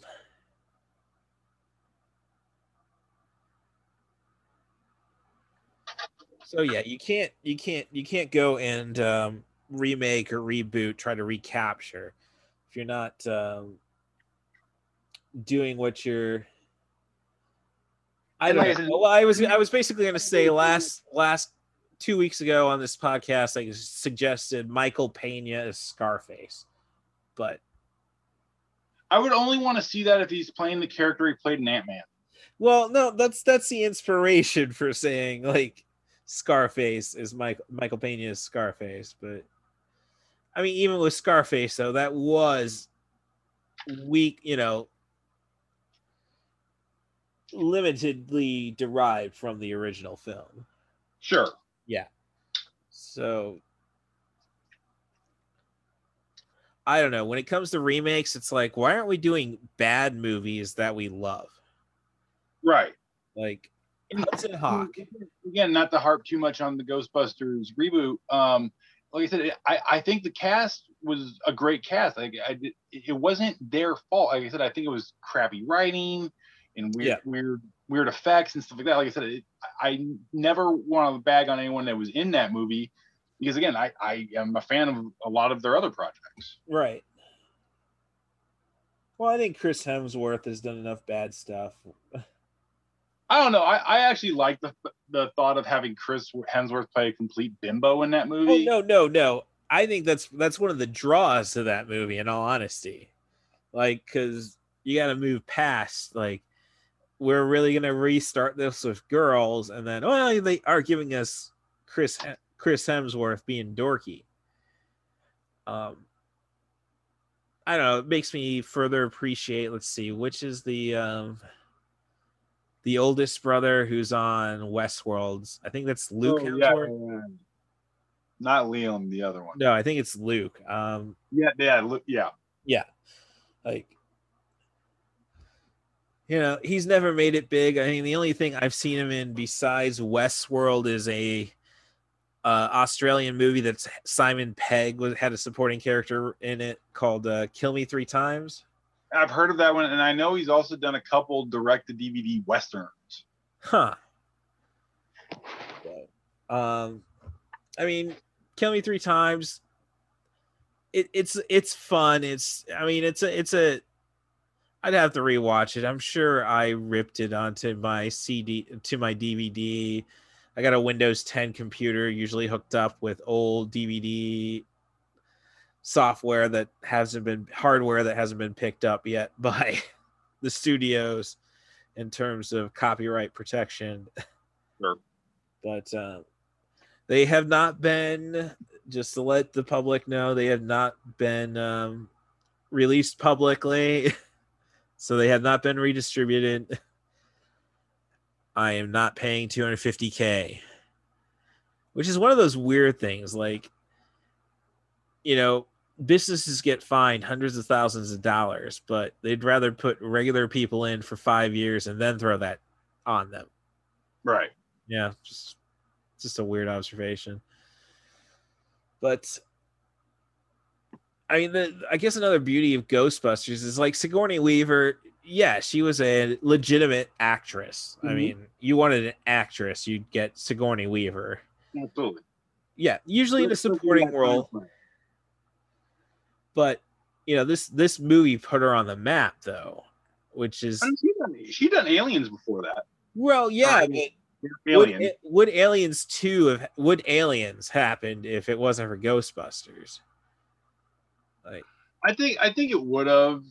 So yeah, you can't you can't you can't go and um, remake or reboot, try to recapture if you're not um, doing what you're. I don't know. Well, I was I was basically going to say last last two weeks ago on this podcast, I suggested Michael Pena as Scarface, but I would only want to see that if he's playing the character he played in Ant Man. well, no, that's that's the inspiration for saying like Scarface is Michael Michael Pena is Scarface, but I mean, even with Scarface though, that was weak, you know, limitedly derived from the original film. Sure. So I don't know. When it comes to remakes, it's like, why aren't we doing bad movies that we love? Right. Like Hudson Hawk. Again, not to harp too much on the Ghostbusters reboot. Um, like I said, I, I think the cast was a great cast. Like I did, it wasn't their fault. Like I said, I think it was crappy writing and weird, Yeah. weird, weird effects and stuff like that. Like I said, it, I never want to bag on anyone that was in that movie because again, I, I am a fan of a lot of their other projects. Right. Well, I think Chris Hemsworth has done enough bad stuff. I don't know. I, I actually like the the thought of having Chris Hemsworth play a complete bimbo in that Oh movie. no, no, no. I think that's that's one of the draws to that movie. In all honesty, like because you got to move past like we're really gonna restart this with girls, and then well they are giving us Chris Chris Hemsworth being dorky. Um, I don't know. It makes me further appreciate. Let's see, which is the um the oldest brother who's on Westworld's. I think that's Luke Oh, yeah, Hemsworth. yeah. Not Liam, the other one. No, I think it's Luke. Um, Yeah, yeah, Lu- yeah. yeah, like you know, he's never made it big. I mean, the only thing I've seen him in besides Westworld is a uh, Australian movie that Simon Pegg was had a supporting character in it called uh, "Kill Me Three Times." I've heard of that one, and I know he's also done a couple direct to DVD westerns. Huh. Um, I mean, kill me three times. It, it's it's fun. It's I mean it's a it's a. I'd have to rewatch it. I'm sure I ripped it onto my CD to my DVD. I got a Windows 10 computer, usually hooked up with old DVD software that hasn't been hardware that hasn't been picked up yet by the studios in terms of copyright protection. Sure. But uh, they have not been, just to let the public know, they have not been um, released publicly. so they have not been redistributed. I am not paying 250K, which is one of those weird things. Like, you know, businesses get fined hundreds of thousands of dollars, but they'd rather put regular people in for five years and then throw that on them. Right. Yeah, just just a weird observation. But I mean, the I guess another beauty of Ghostbusters is like Sigourney Weaver. Yeah, she was a legitimate actress. I Mhm. mean, you wanted an actress, you'd get Sigourney Weaver. Absolutely. Yeah, usually in a supporting role, but you know this this movie put her on the map though, which is she done, she done aliens before that. well, yeah. Um, but would, Alien. it- would Aliens two have would Aliens happened if it wasn't for Ghostbusters? Like, I think I think it would have,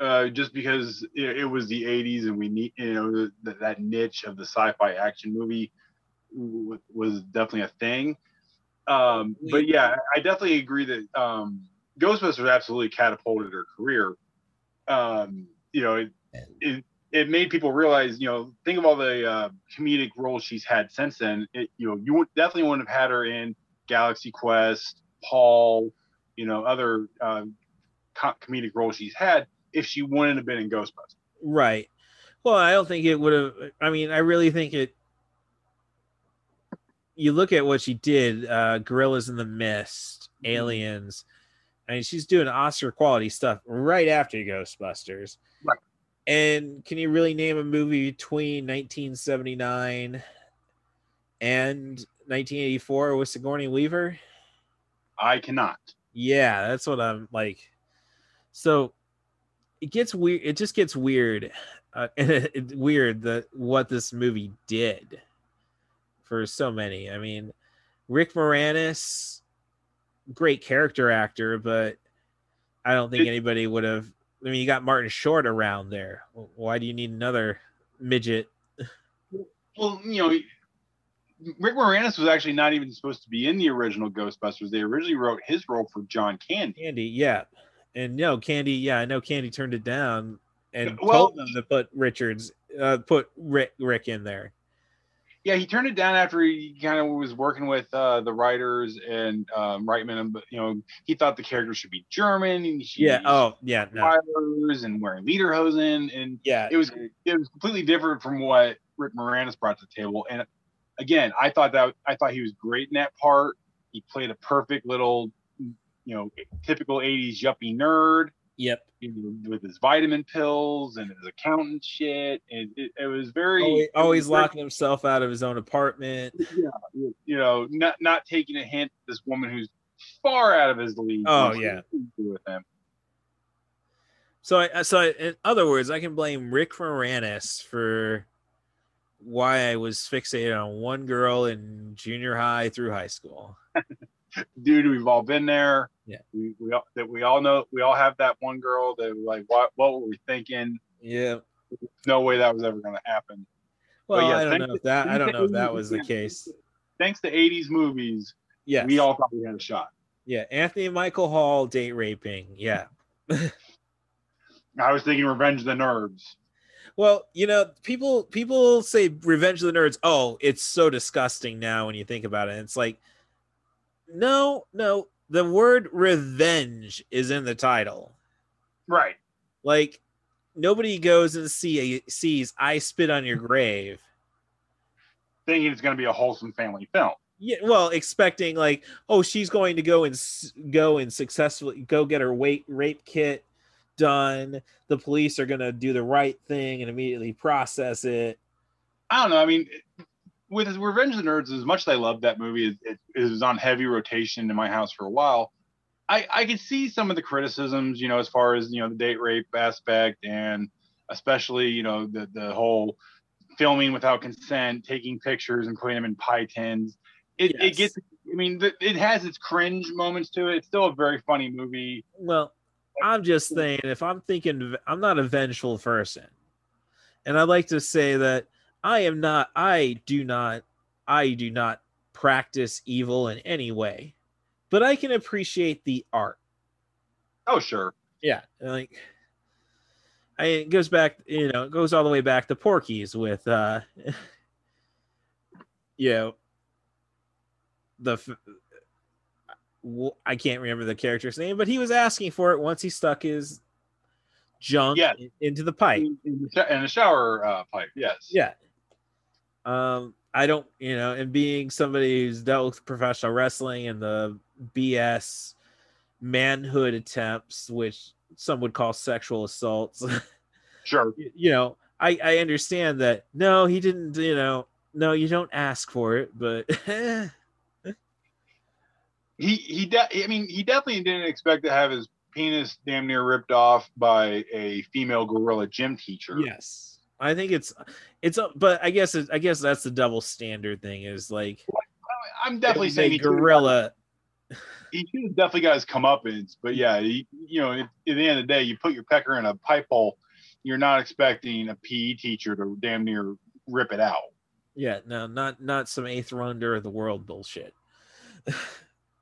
uh, just because it, it was the '80s and we need you know that that niche of the sci-fi action movie w- was definitely a thing. Um, but yeah, I definitely agree that um, Ghostbusters absolutely catapulted her career. Um, you know, it, it it made people realize, you know, think of all the uh, comedic roles she's had since then. It, you know, you would definitely wouldn't have had her in Galaxy Quest, Paul, you know, other uh, comedic roles she's had if she wouldn't have been in Ghostbusters. right. Well, I don't think it would have. I mean, I really think it. You look at what she did, uh, Gorillas in the Mist, Aliens. I mean, she's doing Oscar quality stuff right after Ghostbusters. Right. And can you really name a movie between 1979 and 1984 with Sigourney Weaver? I cannot. Yeah, that's what I'm like. So it gets weird. It just gets weird. Uh, it's weird that what this movie did for so many. I mean, Rick Moranis, great character actor, but I don't think anybody would have. I mean, you got Martin Short around there. Why do you need another midget? Well, you know, Rick Moranis was actually not even supposed to be in the original Ghostbusters. They originally wrote his role for John Candy. Candy, yeah. And no, Candy, yeah, I know Candy turned it down and Well- told them to put Richards, uh, put Rick, Rick in there. Yeah, he turned it down after he kind of was working with uh, the writers and um, Reitman. and, But you know, he thought the character should be German. And he should Yeah. Oh, yeah. No. and wearing lederhosen, and Yeah. it was it was completely different from what Rick Moranis brought to the table. And again, I thought that I thought he was great in that part. He played a perfect little, you know, typical '80s yuppie nerd Yep. with his vitamin pills and his accountant shit. And it, it was very Always, always very- locking himself out of his own apartment. Yeah. you know, not not taking a hint. This woman who's far out of his league. Oh, yeah. nothing to do with him. So, I, so I, in other words, I can blame Rick Moranis for why I was fixated on one girl in junior high through high school. Dude, we've all been there. Yeah. We, we all that we all know we all have that one girl that like what what were we thinking? Yeah. No way that was ever gonna happen. Well, yeah, I don't know if that. I don't know if that was the case. Thanks to 80s movies, yeah, we all thought we had a shot. Yeah. Anthony and Michael Hall date raping. Yeah. I was thinking Revenge of the Nerds. Well, you know, people people say Revenge of the Nerds. Oh, it's so disgusting now when you think about it. It's like, no, no. The word revenge is in the title. Right. Like, nobody goes and see sees I spit on your grave. Thinking it's gonna be a wholesome family film. Yeah, well, expecting like, oh, she's going to go and go and successfully go get her weight rape kit done. The police are gonna do the right thing and immediately process it. I don't know. I mean, with Revenge of the Nerds, as much as I love that movie, it, it, it was on heavy rotation in my house for a while. I, I could see some of the criticisms, you know, as far as you know the date rape aspect, and especially you know the the whole filming without consent, taking pictures and putting them in pie tins. It, Yes. it gets I mean, it has its cringe moments to it. It's still a very funny movie. Well, I'm just saying, if I'm thinking, I'm not a vengeful person, and I'd like to say that I am not. I do not. I do not practice evil in any way, but I can appreciate the art. Oh, sure. Yeah, like I it goes back, you know, it goes all the way back to Porky's with uh you know the I can't remember the character's name, but he was asking for it once he stuck his junk in- into the pipe. In, the shower uh, pipe, yes. Yeah. Um, I don't, you know, and being somebody who's dealt with professional wrestling and the BS manhood attempts, which some would call sexual assaults, Sure. you know, I, I understand that. No, he didn't, you know, no, you don't ask for it, but He he. De- I mean, he definitely didn't expect to have his penis damn near ripped off by a female gorilla gym teacher. yes, I think it's, it's, a, but I guess, it, I guess that's the double standard thing is like, I'm definitely saying he gorilla. he should have definitely got his comeuppance. But yeah, he, you know, at, at the end of the day, you put your pecker in a pipe hole, you're not expecting a PE teacher to damn near rip it out. Yeah, no, not not some eighth wonder of the world bullshit.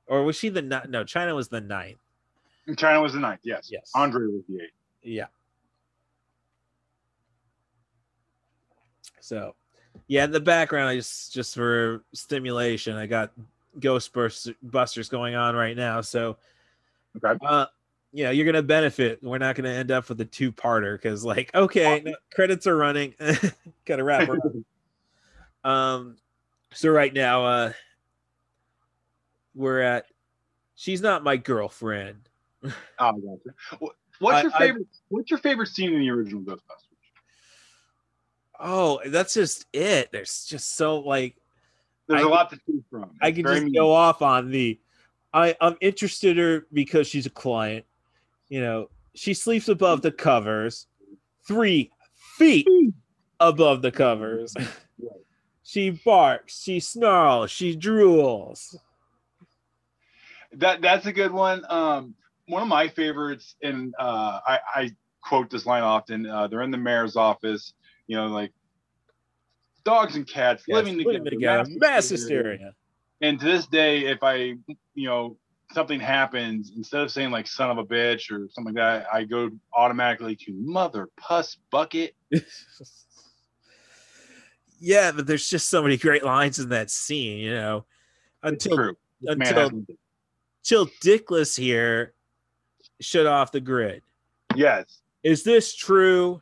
or was she the ni- no? China was the ninth. And China was the ninth, yes. Yes. Andre was the eighth. Yeah. So, yeah, in the background, I just just for stimulation, I got Ghostbusters going on right now. So, Okay. uh, you know, you're gonna benefit. We're not gonna end up with a two-parter because, like, okay, no, credits are running. Gotta wrap up. Um, so right now, uh, we're at. She's not my girlfriend. Oh, gotcha. What's your I- favorite? what's your favorite scene in the original Ghostbusters? Oh, that's just it. There's just so like There's I a lot to choose from. I can just mean- go off on the I I'm interested in her because she's a client. You know, she sleeps above the covers, three feet above the covers. she barks, she snarls, she drools. That that's a good one. Um, one of my favorites, and uh, I, I quote this line often. Uh, they're in the mayor's office, you know, like dogs and cats Yes, living together, together. Mass hysteria. And to this day, if I, you know, something happens, instead of saying like "son of a bitch" or something like that, I go automatically to "mother puss bucket." yeah, but there's just so many great lines in that scene, you know. Until True. This man until till Dickless here shut off the grid. yes, Is this true?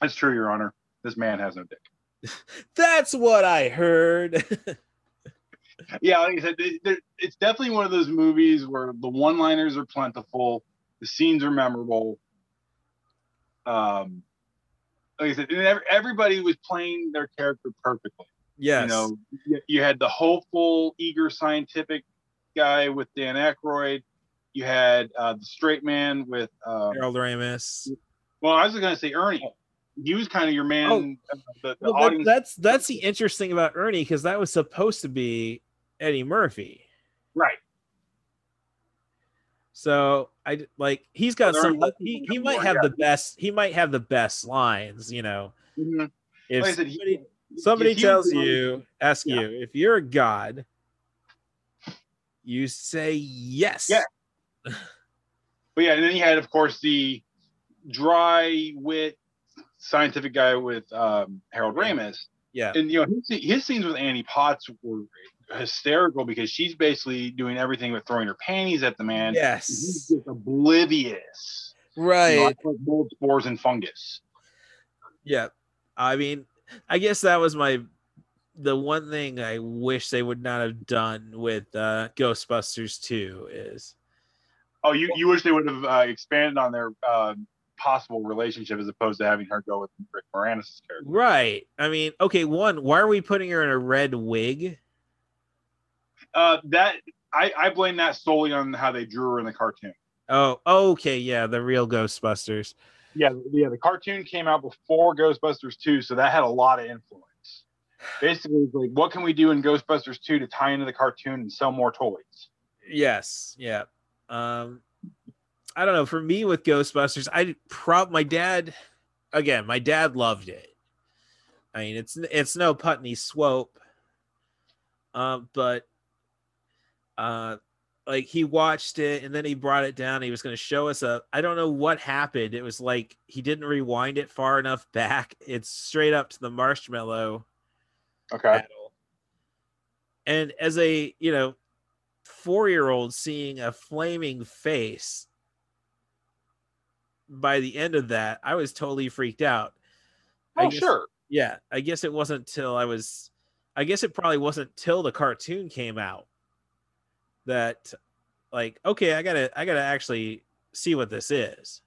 that's true, Your Honor. This man has no dick. That's what I heard. yeah, like I said, it's definitely one of those movies where the one-liners are plentiful, the scenes are memorable. Um, like I said, and everybody was playing their character perfectly. yes. You know, you had the hopeful, eager, scientific guy with Dan Aykroyd. You had uh, the straight man with, um, Harold Ramis. well, I was going to say Ernie. He was kind of your man. Oh. uh, the, the Well, that- that's that's the interesting about Ernie because that was supposed to be Eddie Murphy. right. So I like he's got Well, some. He, he might have the best. He might have the best lines. You know, Mhm. if Like said, he- somebody, somebody tells you, ask Yeah. you if you're a god, you say yes. Yeah. But yeah, and then you had, of course, the dry wit scientific guy with um, Harold Ramis, Yeah. and you know his, his scenes with Annie Potts were hysterical because she's basically doing everything but throwing her panties at the man. Yes. He's just oblivious. You know, Right. like mold spores and fungus. Yeah. I mean, I guess that was my the one thing I wish they would not have done with uh Ghostbusters 2 is Oh, you, you wish they would have uh, expanded on their uh, possible relationship as opposed to having her go with Rick Moranis' character. right. I mean, okay, one, why are we putting her in a red wig? Uh, that I, I blame that solely on how they drew her in the cartoon. Oh, okay, yeah, the real Ghostbusters. Yeah, yeah. The cartoon came out before Ghostbusters 2, so that had a lot of influence. Basically, like what can we do in Ghostbusters 2 to tie into the cartoon and sell more toys? Yes, yeah. Um, I don't know. For me with Ghostbusters, I prop my dad. Again, my dad loved it. I mean, it's it's no Putney Swope, um, but uh, like he watched it and then he brought it down. He was going to show us a. I don't know what happened. It was like he didn't rewind it far enough back. It's straight up to the marshmallow Okay. battle. And as a you know four year old seeing a flaming face by the end of that, I was totally freaked out. Oh, guess- sure. Yeah, I guess it wasn't till I was I guess it probably wasn't till the cartoon came out that like okay, I got to I got to actually see what this is.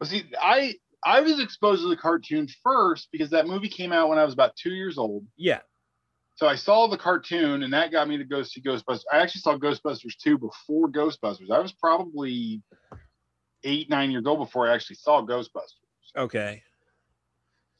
Well, see, I I was exposed to the cartoon first because that movie came out when I was about two years old. Yeah. So I saw the cartoon, and that got me to go see Ghostbusters. I actually saw Ghostbusters 2 before Ghostbusters. I was probably eight, nine years old before I actually saw Ghostbusters. Okay.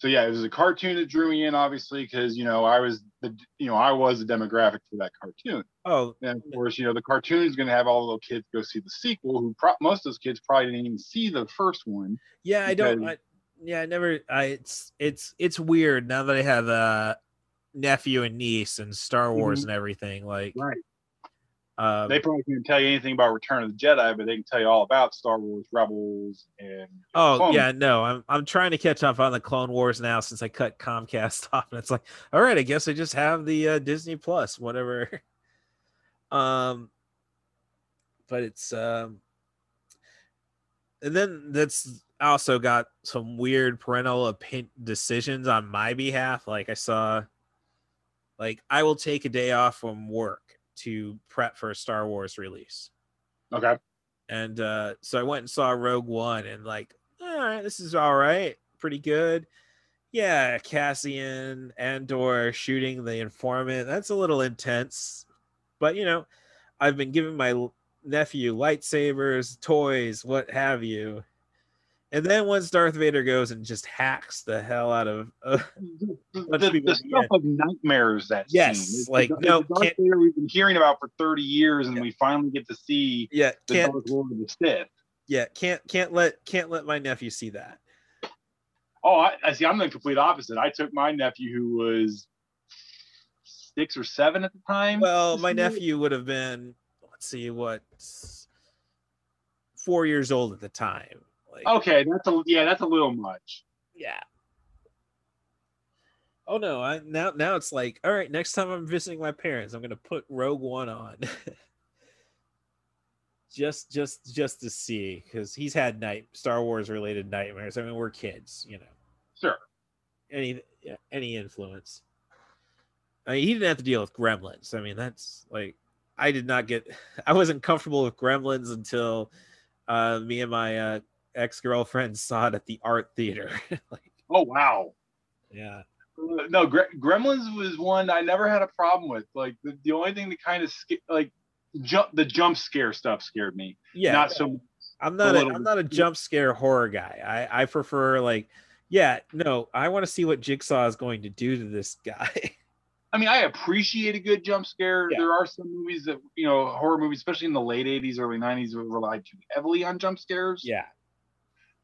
So yeah, it was a cartoon that drew me in, obviously, because you know I was the you know I was the demographic for that cartoon. Oh, And of course, you know the cartoon is going to have all the little kids go see the sequel. Who pro- most of those kids probably didn't even see the first one. yeah, I don't I, yeah, I never I it's it's it's weird now that I have a nephew and niece and Star Wars Mhm. and everything like Right. Um, They probably can't tell you anything about Return of the Jedi, but they can tell you all about Star Wars Rebels and Oh Clone yeah, no, I'm I'm trying to catch up on the Clone Wars now since I cut Comcast off, and it's like, all right, I guess I just have the uh, Disney Plus, whatever. um, but it's um, and then that's also got some weird parental opin- decisions on my behalf. Like I saw, like I will take a day off from work to prep for a Star Wars release. Okay. and uh so i went and saw rogue one and like all right this is all right pretty good. Yeah cassian andor shooting the informant that's a little intense. But you know i've been giving my nephew lightsabers toys what have you and then once darth vader goes and just hacks the hell out of uh, The, the- people the stuff end. of nightmares that Yes, scene. It's like, the, no, it's the Darth Vader we've been hearing about for 30 years, and Yeah. we finally get to see yeah the can't Dark Lord of the Sith. yeah can't can't let can't let my nephew see that Oh, I, I see. I'm the complete opposite. I took my nephew, who was six or seven at the time. Well, my see nephew would have been, let's see, what, four years old at the time. Like, Okay, that's a yeah, that's a little much. yeah. Oh no! I now now it's like, all right. Next time I'm visiting my parents, I'm gonna put Rogue One on, just just just to see, because he's had night Star Wars related nightmares. I mean, we're kids, you know. Sure. Any yeah, any influence. I mean, he didn't have to deal with Gremlins. I mean, that's like I did not get. I wasn't comfortable with Gremlins until uh, me and my uh, ex girlfriend saw it at the art theater. like, Oh wow. yeah, Uh, No, Gre- Gremlins was one I never had a problem with. Like the, the only thing that kind of sca- like jump the jump scare stuff scared me. yeah. Not so I'm not. A, little I'm not a jump scare horror guy. I I prefer like, yeah, no. I want to see what Jigsaw is going to do to this guy. I mean, I appreciate a good jump scare. Yeah. There are some movies that you know, horror movies, especially in the late '80s, early '90s, that relied too heavily on jump scares. yeah,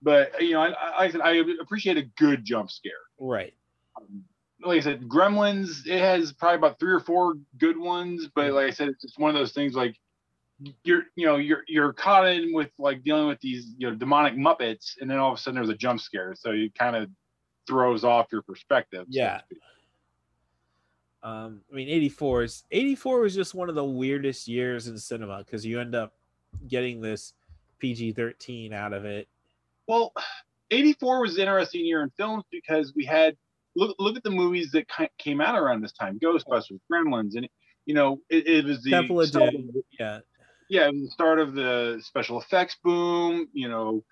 But you know, I, I, I said I appreciate a good jump scare. right. Um, like I said, Gremlins, it has probably about three or four good ones, but like I said, it's just one of those things like you're you know you're you're caught in with like dealing with these you know demonic muppets, and then all of a sudden there's a jump scare, so it kind of throws off your perspective. Yeah. speak. Um, I mean, 84 is 84 was just one of the weirdest years in cinema because you end up getting this PG 13 out of it. Well, 84 was an interesting year in films because we had look look at the movies that came out around this time: Ghostbusters, Gremlins, and you know it, it was the Temple of start Yeah. yeah, it was the start of the special effects boom. You know,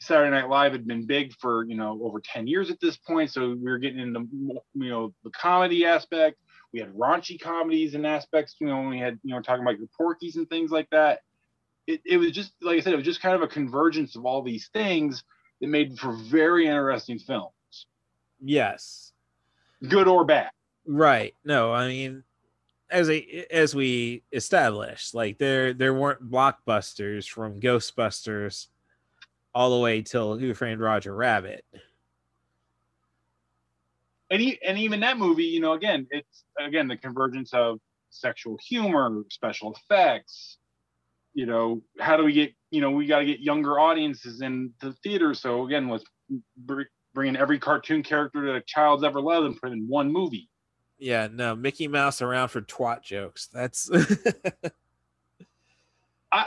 Saturday Night Live had been big for you know over 10 years at this point, so we were getting into you know the comedy aspect. We had raunchy comedies and aspects. You know, we had you know talking about your Porky's and things like that. It, it was just like I said, it was just kind of a convergence of all these things that made for very interesting films. Yes. Good or bad. Right. No, I mean, as a as we established, like there there weren't blockbusters from Ghostbusters all the way till Who Framed Roger Rabbit. And, he, and even that movie, you know, again, it's again the convergence of sexual humor, special effects. You know, how do we get? You know, we got to get younger audiences in the theater. So again, let's br- bring in every cartoon character that a child's ever loved and put in one movie. Yeah, no, Mickey Mouse around for twat jokes. That's I,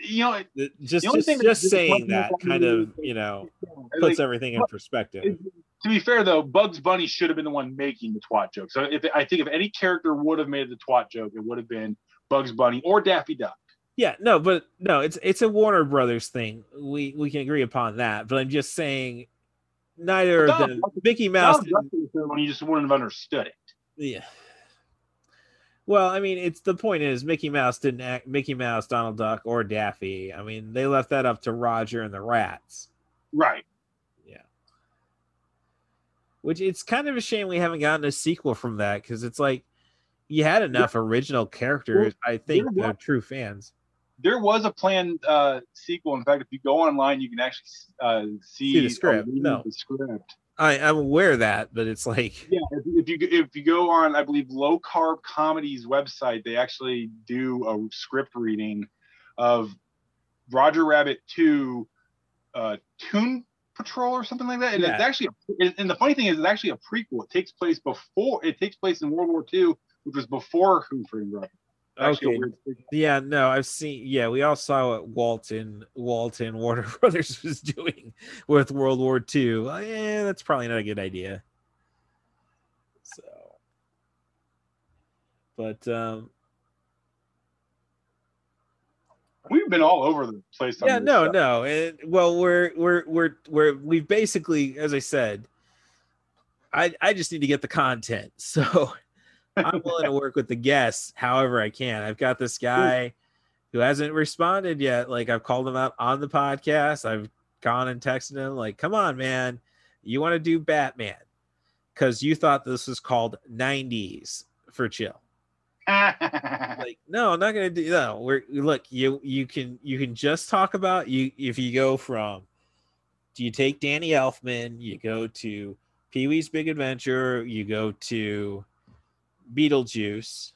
you know, just just, just saying that kind of you know like, puts everything in perspective. to be fair though, Bugs Bunny should have been the one making the twat joke. So if I think if any character would have made the twat joke, it would have been Bugs Bunny or Daffy Duck. Yeah, no, but no, it's it's a Warner Brothers thing. We we can agree upon that. But I'm just saying, neither of them. Mickey Mouse. Donald Duck was the one you just wouldn't have understood it. Yeah. Well, I mean, it's the point is Mickey Mouse didn't act Mickey Mouse, Donald Duck, or Daffy. I mean, they left that up to Roger and the Rats. Right. Yeah. Which it's kind of a shame we haven't gotten a sequel from that because it's like you had enough original characters. I think are true fans. There was a planned uh, sequel. In fact, if you go online, you can actually uh, see, See the script. No. the script. I, I'm aware of that, but it's like Yeah, if, if you if you go on, I believe Low Carb Comedy's website, they actually do a script reading of Roger Rabbit Two, uh, Toon Patrol or something like that. And Yeah. it's actually, and the funny thing is, it's actually a prequel. It takes place before. It takes place in World War II, which was before Who Framed Roger. Actually, Okay. Yeah, no, I've seen. Yeah, we all saw what Walton Walton Warner Brothers was doing with World War II. Uh, Yeah, that's probably not a good idea. So, but um, We've been all over the place. Yeah, no, stuff. no. And well, we're we're we're we're we've basically, as I said, I I just need to get the content. So I'm willing to work with the guests however I can. I've got this guy who hasn't responded yet. Like I've called him out on the podcast. I've gone and texted him, like, come on, man, you want to do Batman. Because you thought this was called 90s for chill. Like, no, I'm not gonna do no. We're look, you you can you can just talk about you if you go from do you take Danny Elfman, you go to Pee Wee's Big Adventure, you go to Beetlejuice,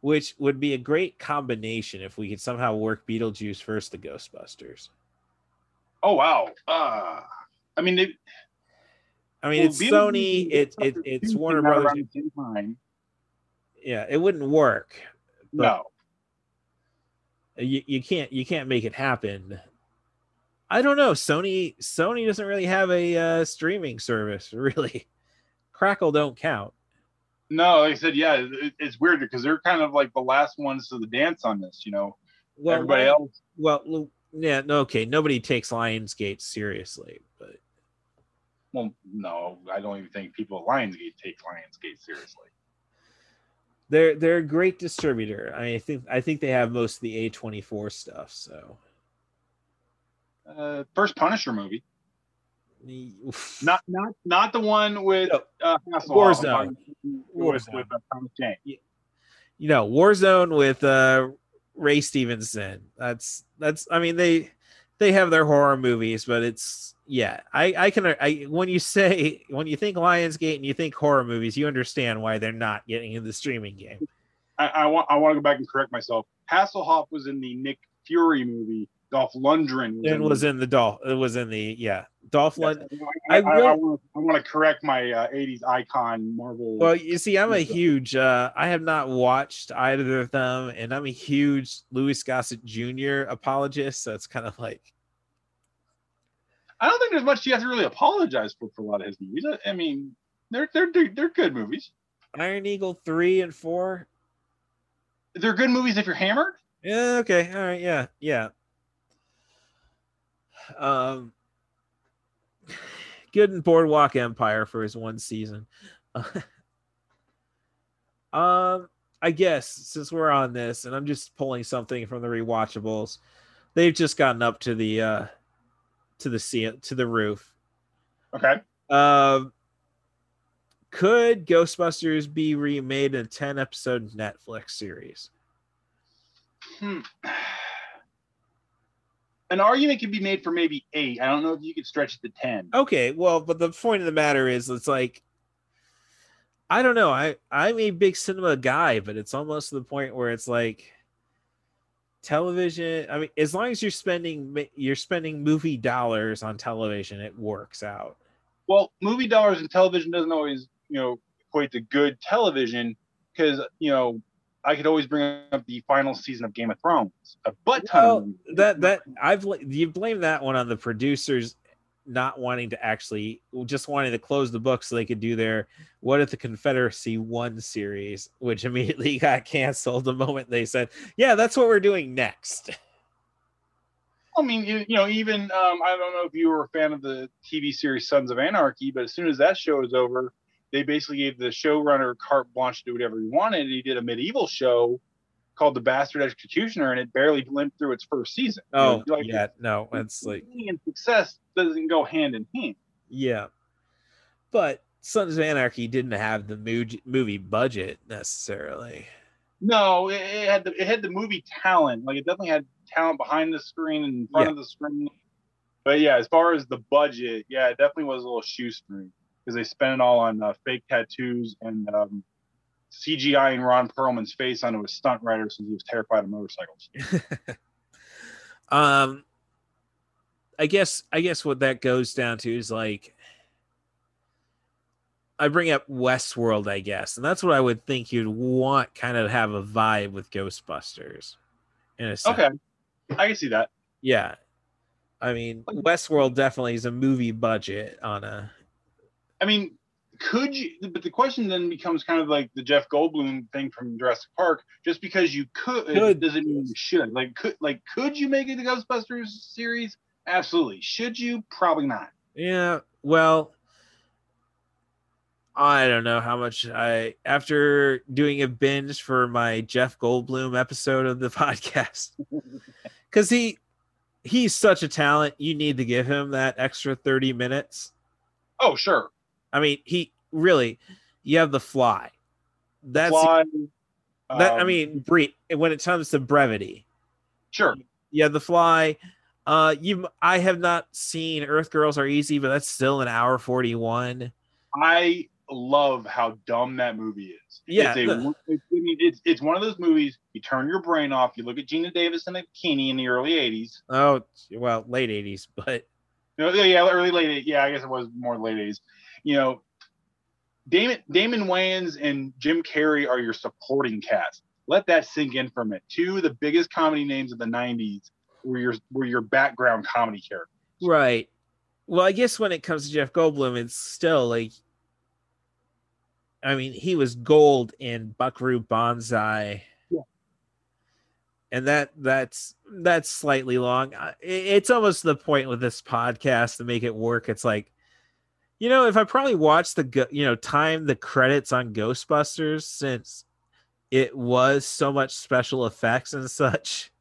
which would be a great combination if we could somehow work Beetlejuice versus the Ghostbusters. oh wow. Uh, I mean, they, I mean, well, it's Sony, it, it it's Warner Brothers. around the same time. Yeah, it wouldn't work. No. You, you can't you can't make it happen. I don't know. Sony Sony doesn't really have a uh, streaming service, really. Crackle don't count. No, like I said, yeah, it, it's weird because they're kind of like the last ones to the dance on this, you know. Well, Everybody Lion- else, Well, yeah, no, okay. Nobody takes Lionsgate seriously, but well, no, I don't even think people at Lionsgate take Lionsgate seriously. they're they're a great distributor. I, mean, I think I think they have most of the A twenty four stuff. So Uh, first Punisher movie. Not not not the one with uh, Hasselhoff. Warzone. With- Warzone. with uh, you know Warzone with uh Ray Stevenson. That's that's I mean they they have their horror movies, but it's yeah. I I can I when you say when you think Lionsgate and you think horror movies, you understand why they're not getting in the streaming game. I, I want I want to go back and correct myself. Hasselhoff was in the Nick Fury movie. Dolph Lundgren It was in the Dolph. It was in the yeah Dolph Yes, Lund. I, I, I I, want, to correct my uh, 80s icon Marvel. Well, you see, I'm a huge. uh I have not watched either of them, and I'm a huge Louis Gossett Jr. apologist. So it's kind of like I don't think there's much you have to really apologize for for a lot of his movies. I, I mean, they're they're they're good movies. Iron Eagle three and four. They're good movies if you're hammered. Yeah, okay. All right, yeah, yeah. Um good in Boardwalk Empire for his one season. um I guess since we're on this and I'm just pulling something from the rewatchables, they've just gotten up to the uh to the sea to the roof. Okay. Um, could Ghostbusters be remade in a 10 episode Netflix series? Hmm. An argument could be made for maybe eight. I don't know if you could stretch it to ten. Okay, well, but the point of the matter is, it's like, I don't know. I I'm a big cinema guy, but it's almost to the point where it's like television. I mean, as long as you're spending you're spending movie dollars on television, it works out. Well, movie dollars and television doesn't always, you know, equate to good television because you know I could always bring up the final season of Game of Thrones. A butt ton. Well, that that I've you blame that one on the producers not wanting to actually just wanting to close the book so they could do their what if the confederacy won series which immediately got canceled the moment they said yeah that's what we're doing next I mean, you, you know, even um, I don't know if you were a fan of the TV series Sons of Anarchy, but as soon as that show was over, they basically gave the showrunner carte blanche to do whatever he wanted. And he did a medieval show called The Bastard Executioner, and it barely limped through its first season. You oh know, like, yeah no it's like and success doesn't go hand in hand. yeah but sons of anarchy didn't have the movie budget necessarily No, it, it had the it had the movie talent. Like it definitely had talent behind the screen and in front Yeah. of the screen. But yeah, as far as the budget, yeah, it definitely was a little shoestring because they spent it all on uh, fake tattoos and um, CGI and Ron Perlman's face onto a stunt rider since he was terrified of motorcycles. um i guess i guess what that goes down to is like i bring up westworld i guess and that's what i would think you'd want kind of have a vibe with ghostbusters in a sense. Okay, I can see that. yeah i mean westworld definitely is a movie budget on a I mean, could you? But the question then becomes kind of like the Jeff Goldblum thing from Jurassic Park. Just because you could, Could. doesn't mean you should. Like, could like could you make it the Ghostbusters series? Absolutely. Should you? Probably not. Yeah, well, I don't know how much I after doing a binge for my Jeff Goldblum episode of the podcast cuz he he's such a talent, you need to give him that extra 30 minutes. Oh, sure. I mean, he really you have the fly. That's Fly, that I um, mean, bre- when it comes to brevity. sure. Yeah, the fly uh you I have not seen Earth Girls Are Easy, but that's still an hour 41. I love how dumb that movie is. Yeah, It's a, it's, I mean, it's it's one of those movies. You turn your brain off. You look at Geena Davis in a bikini in the early '80s. Oh, well, late 80s, but No, yeah, early late. Yeah, I guess it was more late '80s. You know, Damon Damon Wayans and Jim Carrey are your supporting cast. Let that sink in for a minute. Two of the biggest comedy names of the '90s were your were your background comedy characters. right. Well, I guess when it comes to Jeff Goldblum, it's still like, I mean, he was gold in Buckaroo Banzai. Yeah. And that that's that's slightly long. It's almost the point with this podcast to make it work. It's like, you know, if I probably watched the you know time the credits on Ghostbusters since it was so much special effects and such,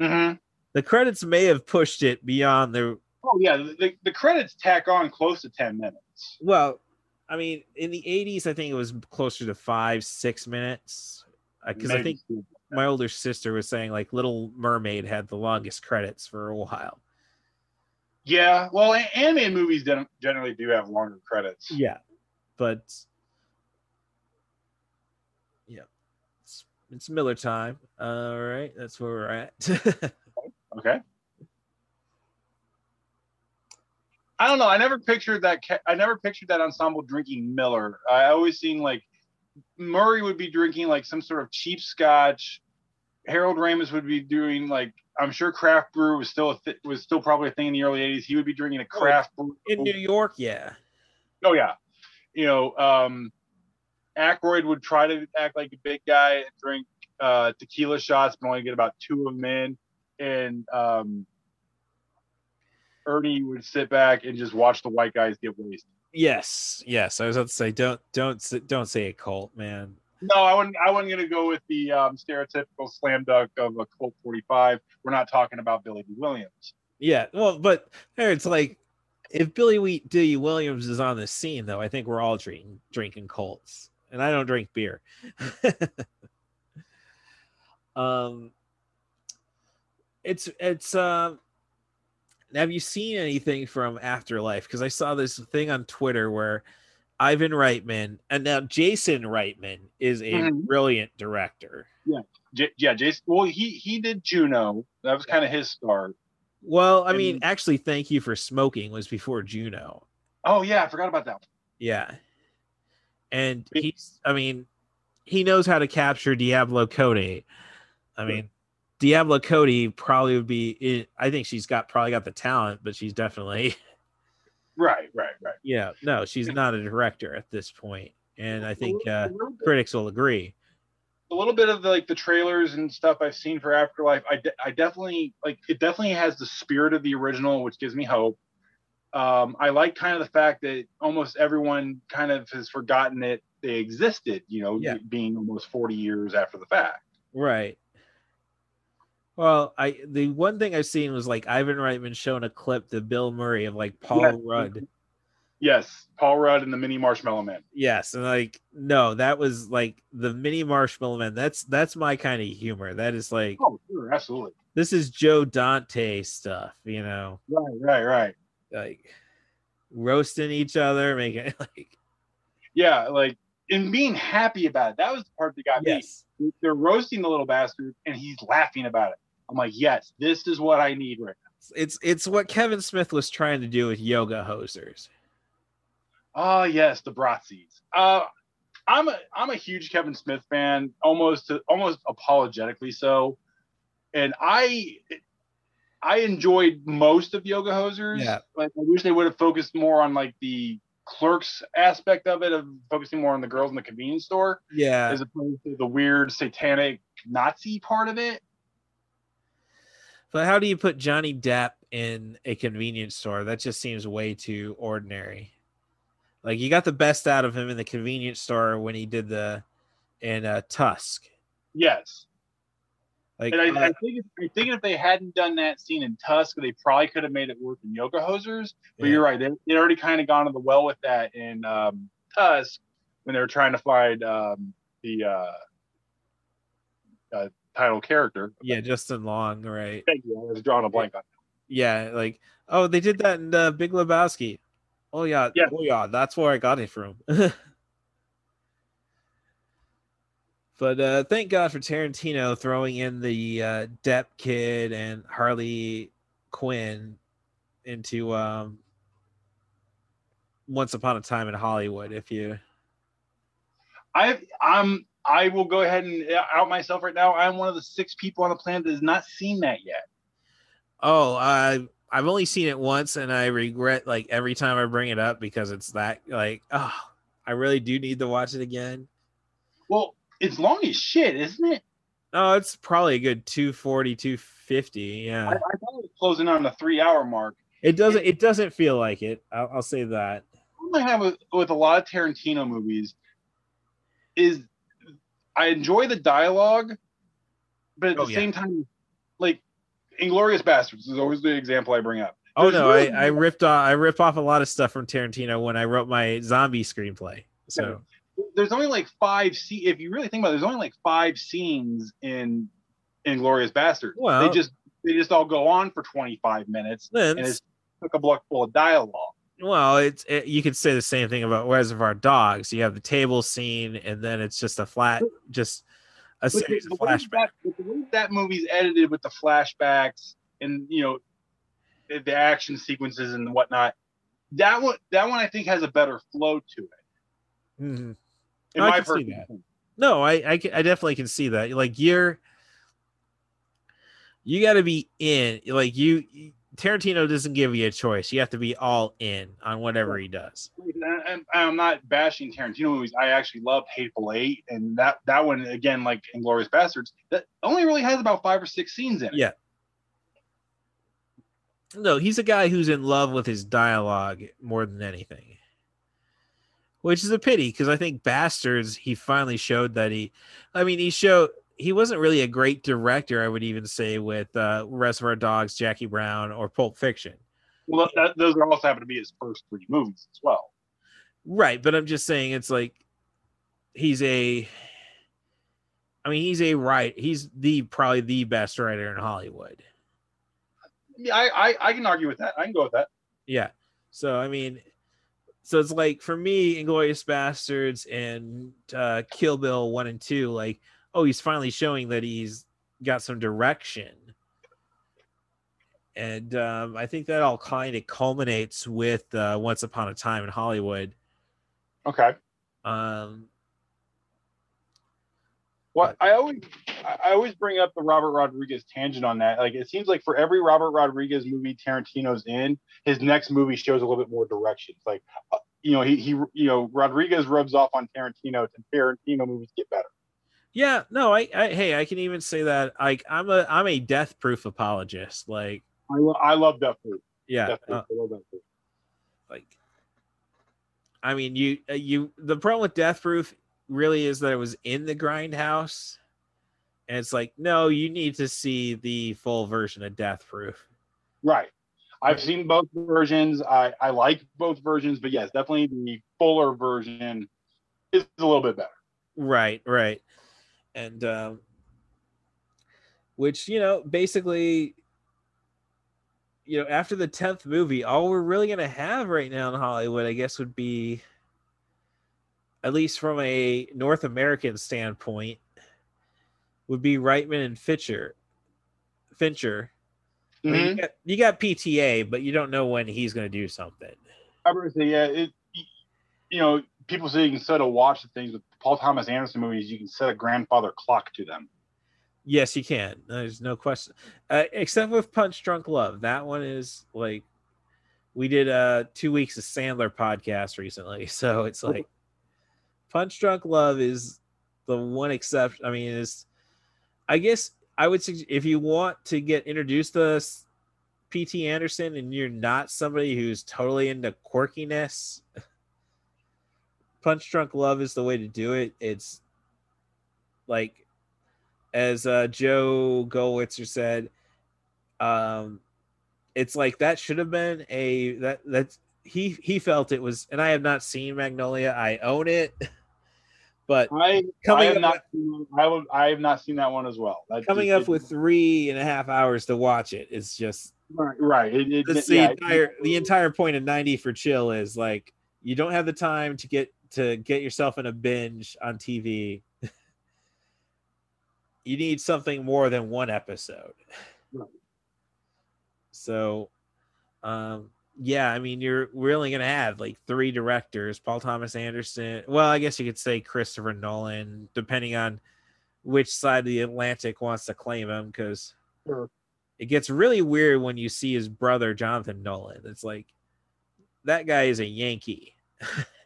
Mm-hmm. the credits may have pushed it beyond the Oh yeah, the, the credits tack on close to ten minutes. Well, I mean, in the '80s, I think it was closer to five, six minutes. Because I think my older sister was saying like Little Mermaid had the longest credits for a while. Yeah, well, a- animated movies generally do have longer credits. Yeah, but yeah, it's, it's Miller time. All right, that's where we're at. Okay. I don't know. I never pictured that. I never pictured that ensemble drinking Miller. I always seen like Murray would be drinking like some sort of cheap Scotch. Harold Ramis would be doing like I'm sure craft brew was still a th- was still probably a thing in the early '80s. He would be drinking a craft brew. in New York, yeah, Oh yeah, you know, um, Aykroyd would try to act like a big guy and drink uh, tequila shots, but only get about two of them in. And um, Ernie would sit back and just watch the white guys get wasted. yes, yes. I was about to say, don't don't don't say a cult, man. No, I wouldn't. I wasn't gonna go with the um, stereotypical slam dunk of a Colt 45. We're not talking about Billy Dee Williams. Yeah, well, but there it's like if Billy Dee Williams is on the scene, though, I think we're all drinking drinking Colts, and I don't drink beer. um, it's it's uh, have you seen anything from Afterlife? Because I saw this thing on Twitter where Ivan Reitman and now Jason Reitman is a Mhm. brilliant director. J- yeah, Jason. Well, he he did Juno. That was kind of his start. Well, I mean, And- actually, thank you for smoking was before Juno. Oh yeah, I forgot about that. Yeah. And he's I mean, he knows how to capture Diablo Cody. I mean, Diablo Cody probably would be I think she's got probably got the talent, but she's definitely Right, right, right. yeah, no, she's not a director at this. And I think uh critics will agree. a little bit of the, like the trailers and stuff I've seen for Afterlife, I, de- I definitely like it. Definitely has the spirit of the original, which gives me hope. Um, I like kind of the fact that almost everyone kind of has forgotten that they existed. You know, Yeah. being almost forty years after the fact. Right. Well, I the one thing I've seen was like Ivan Reitman showing a clip to Bill Murray of like Paul Yeah. Rudd. Yes, Paul Rudd and the Mini Marshmallow Man. Yes, and like no, that was like the mini marshmallow man. That's that's my kind of humor. That is like Oh, sure, absolutely. this is Joe Dante stuff, you know, Right, right, right. like roasting each other, making like Yeah, like and being happy about it. That was the part that got yes, me. They're roasting the little bastard, and he's laughing about it. I'm like, yes, this is what I need right now. it's it's what Kevin Smith was trying to do with yoga hosers. Oh yes, the Bratzis. Uh, I'm a I'm a huge Kevin Smith fan, almost almost apologetically so, and I I enjoyed most of Yoga Hosers. Yeah. Like I wish they would have focused more on like the clerks aspect of it, of focusing more on the girls in the convenience store, Yeah, as opposed to the weird satanic Nazi part of it. But how do you put Johnny Depp in a convenience store? That just seems way too ordinary. Like you got the best out of him in the convenience store when he did the in uh, Tusk. Yes. Like And I, uh, I think if, I think if they hadn't done that scene in Tusk, they probably could have made it work in Yoga Hosers. But Yeah. you're right; they they already kind of gone to the well with that in um, Tusk when they were trying to find um, the uh, uh, title character. yeah, Justin Long, right? Thank you. I was drawing a blank on. Yeah, like oh, they did that in the Big Lebowski. Oh yeah, Yeah. oh yeah, that's where I got it from. but uh thank God for Tarantino throwing in the uh Depp kid and Harley Quinn into um Once Upon a Time in Hollywood. If you I I'm I will go ahead and uh, out myself right now. I'm one of the six people on the planet that has not seen that yet. oh, I I've only seen it once and I regret like every time I bring it up because it's that like oh I really do need to watch it again. Well, it's long as shit, isn't it? Oh, it's probably a good 240, 250. Yeah. I thought it was closing on the three hour mark. It doesn't it doesn't feel like it. I'll, I'll say that. problem I have with, with a lot of Tarantino movies is I enjoy the dialogue, but at Oh, the yeah. same time, like Inglourious Basterds is always the example I bring up. Oh There's no, really- I, I ripped off I rip off a lot of stuff from Tarantino when I wrote my zombie screenplay. So There's only like five. See, if you really think about it, there's only like five scenes in Inglourious Basterds. Well- they just they just all go on for 25 minutes, and it's took a block full of dialogue. Well, it's it, you could say the same thing about Reservoir Dogs. You have the table scene, and then it's just a flat, just a series the of flashbacks. that- but the way that movie's edited with the flashbacks and you know the, the action sequences and whatnot, that one that one I think has a better flow to it. Mhm. In I my personal. No, I, I I definitely can see that. Like you're you got to be in. Like you Tarantino doesn't give you a choice. You have to be all in on whatever he does. And- I'm not bashing Tarantino movies. I actually love Hateful Eight, and that that one again, like Inglourious Basterds, that only really has about five or six scenes in it. Yeah. No, he's a guy who's in love with his dialogue more than anything. Which is a pity because I think Bastards he finally showed that he I mean he showed he wasn't really a great director, I would even say, with uh Reservoir Dogs, Jackie Brown, or Pulp Fiction. Well, that, those are also happen to be his first three movies as well. Right, but I'm just saying it's like he's a I mean, he's a right. He's the probably the best writer in Hollywood. Yeah, I, I, I can argue with that. I can go with that. Yeah. So I mean, so it's like for me, Inglourious Basterds and uh, Kill Bill one and two, like, oh, he's finally showing that he's got some direction. And um, I think that all kind of culminates with uh, Once Upon a Time in Hollywood. Okay. Um, well, I always I always bring up the Robert Rodriguez tangent on that. Like it seems like for every Robert Rodriguez movie Tarantino's in, his next movie shows a little bit more direction. Like uh, you know, he he you know, Rodriguez rubs off on Tarantino and Tarantino movies get better. Yeah, no, I, I hey, I can even say that like I'm a I'm a death proof apologist. Like I, lo- I love Death Proof. yeah, Death Proof. uh, I love Death Proof. like I mean, you uh, you the problem with Death Proof really is that it was in the grindhouse, and it's like no, you need to see the full version of Death Proof. Right. I've seen both versions. I, I like both versions, but yes, definitely the fuller version is a little bit better. Right, right. And um which, you know, basically you know, after the 10th movie, all we're really going to have right now in Hollywood, I guess would be at least from a North American standpoint would be Reitman and Fincher. Fincher. I mean, you, got, you got PTA, but you don't know when he's going to do something. I would say, yeah, it, you know, people say you can set a watch to things with Paul Thomas Anderson movies. You can set a grandfather clock to them. Yes, you can. There's no question. Uh, except with Punch Drunk Love. That one is like we did uh two weeks of Sandler podcast recently. So it's like Punch Drunk Love is the one exception. I mean, is I guess I would suggest if you want to get introduced to PT Anderson and you're not somebody who's totally into quirkiness, Punch Drunk Love is the way to do it. It's like as uh, Joe Goldwitzer said, um, it's like that should have been a that that's he he felt it was, and I have not seen Magnolia. I own it, but I, I Coming have up not seen, I, will, I have not seen that one as well. That coming just- up with three and a half hours to watch it is just right, right. It, it, that's yeah, the entire the entire point of 90 for chill is like you don't have the time to get to get yourself in a binge on TV. you need something more than one episode. Right. So um yeah, I mean you're we're only gonna have like three directors, Paul Thomas Anderson. Well, I guess you could say Christopher Nolan, depending on which side of the Atlantic wants to claim him, because Sure. it gets really weird when you see his brother Jonathan Nolan. It's like that guy is a Yankee.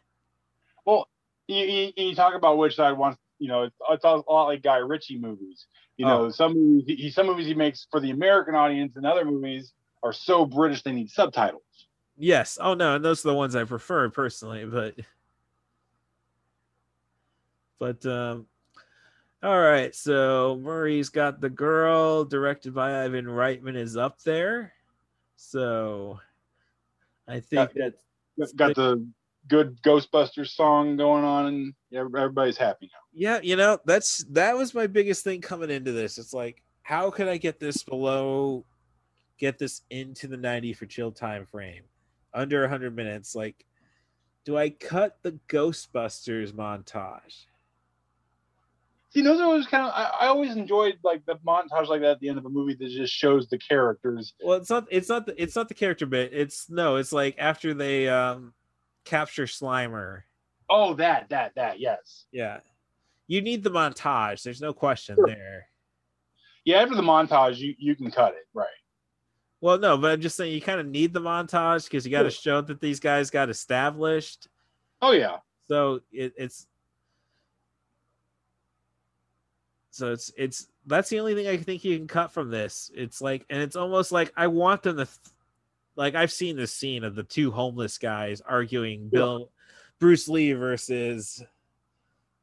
you, you, you talk about which side wants you know it's, it's a lot like guy ritchie movies you Oh. know some movies he, some movies he makes for the american audience and other movies are so british they need subtitles Yes. Oh no, and those are the ones I prefer personally, but but um all right, so Murray's got the girl, directed by Ivan Reitman, is up there. So I think that's got the good ghostbusters song going on and everybody's happy now yeah, you know, that's that was my biggest thing coming into this. It's like, how could I get this below get this into the 90 for chill time frame? Under 100 minutes. Like, do I cut the Ghostbusters montage? See, those are always kind of. I, I always enjoyed like the montage like that at the end of a movie that just shows the characters. Well, it's not it's not the it's not the character bit. It's no, it's like after they um capture Slimer. Oh, that, that, that. Yes. Yeah. You need the montage. There's no question Sure. there. Yeah. After the montage, you you can cut it. Right. Well, no, but I'm just saying you kind of need the montage because you got to show that these guys got established. Oh yeah. So it, it's so it's it's that's the only thing I think you can cut from this. It's like and it's almost like I want them to th- like I've seen this scene of the two homeless guys arguing Bill Bruce Lee versus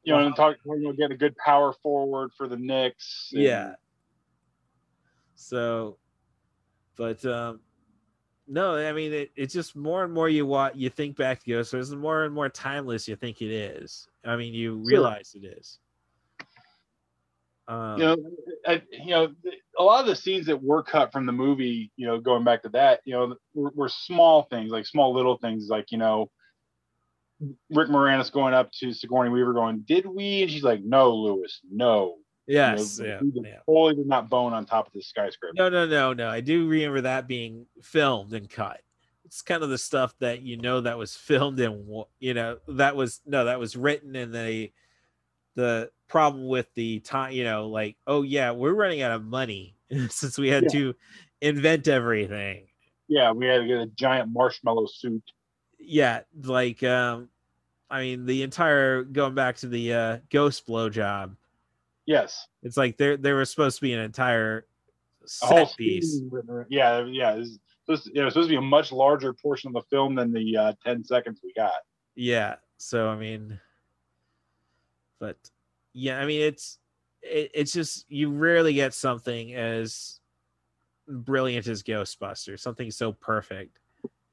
You know, and talk. You know, get a good power forward for the Knicks. and- yeah. So but um no, I mean it, it's just more and more you want you think back to Ghostbusters, the more and more timeless you think it is. I mean, you Sure. realize it is. Um, you know, I, you know, a lot of the scenes that were cut from the movie, you know, going back to that, you know, were, were small things, like small little things, like you know, Rick Moranis going up to Sigourney Weaver, going, "Did we?" And she's like, "No, Lewis, no." yes, you know, yeah, yeah. totally did not bone on top of the skyscraper. No, no, no, no. I do remember that being filmed and cut. It's kind of the stuff that you know that was filmed and you know that was no, that was written and the the problem with the time, you know, like oh yeah, we're running out of money since we had Yeah. to invent everything. Yeah, we had to get a giant marshmallow suit. Yeah, like um, I mean the entire going back to the uh, ghost blowjob. Yes, It's like there there was supposed to be an entire set piece. Yeah, yeah. It was, supposed- yeah, it was supposed to be a much larger portion of the film than the uh, ten seconds we got. yeah so i mean but yeah i mean it's it, it's just you rarely get something as brilliant as ghostbusters something so perfect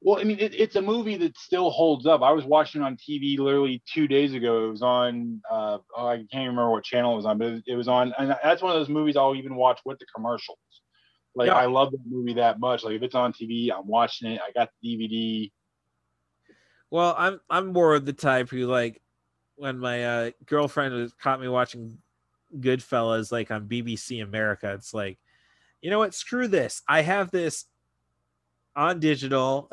Well, I mean, it, it's a movie that still holds up. I was watching it on TV literally two days ago. It was on, uh, oh, I can't remember what channel it was on, but it, it was on, and that's one of those movies I'll even watch with the commercials. Like, Yeah. I love that movie that much. Like, if it's on TV, I'm watching it. I got the DVD. well i'm i'm more of the type who like when my uh, girlfriend was caught me watching goodfellas like on bbc america it's like you know what? Screw this. I have this on digital.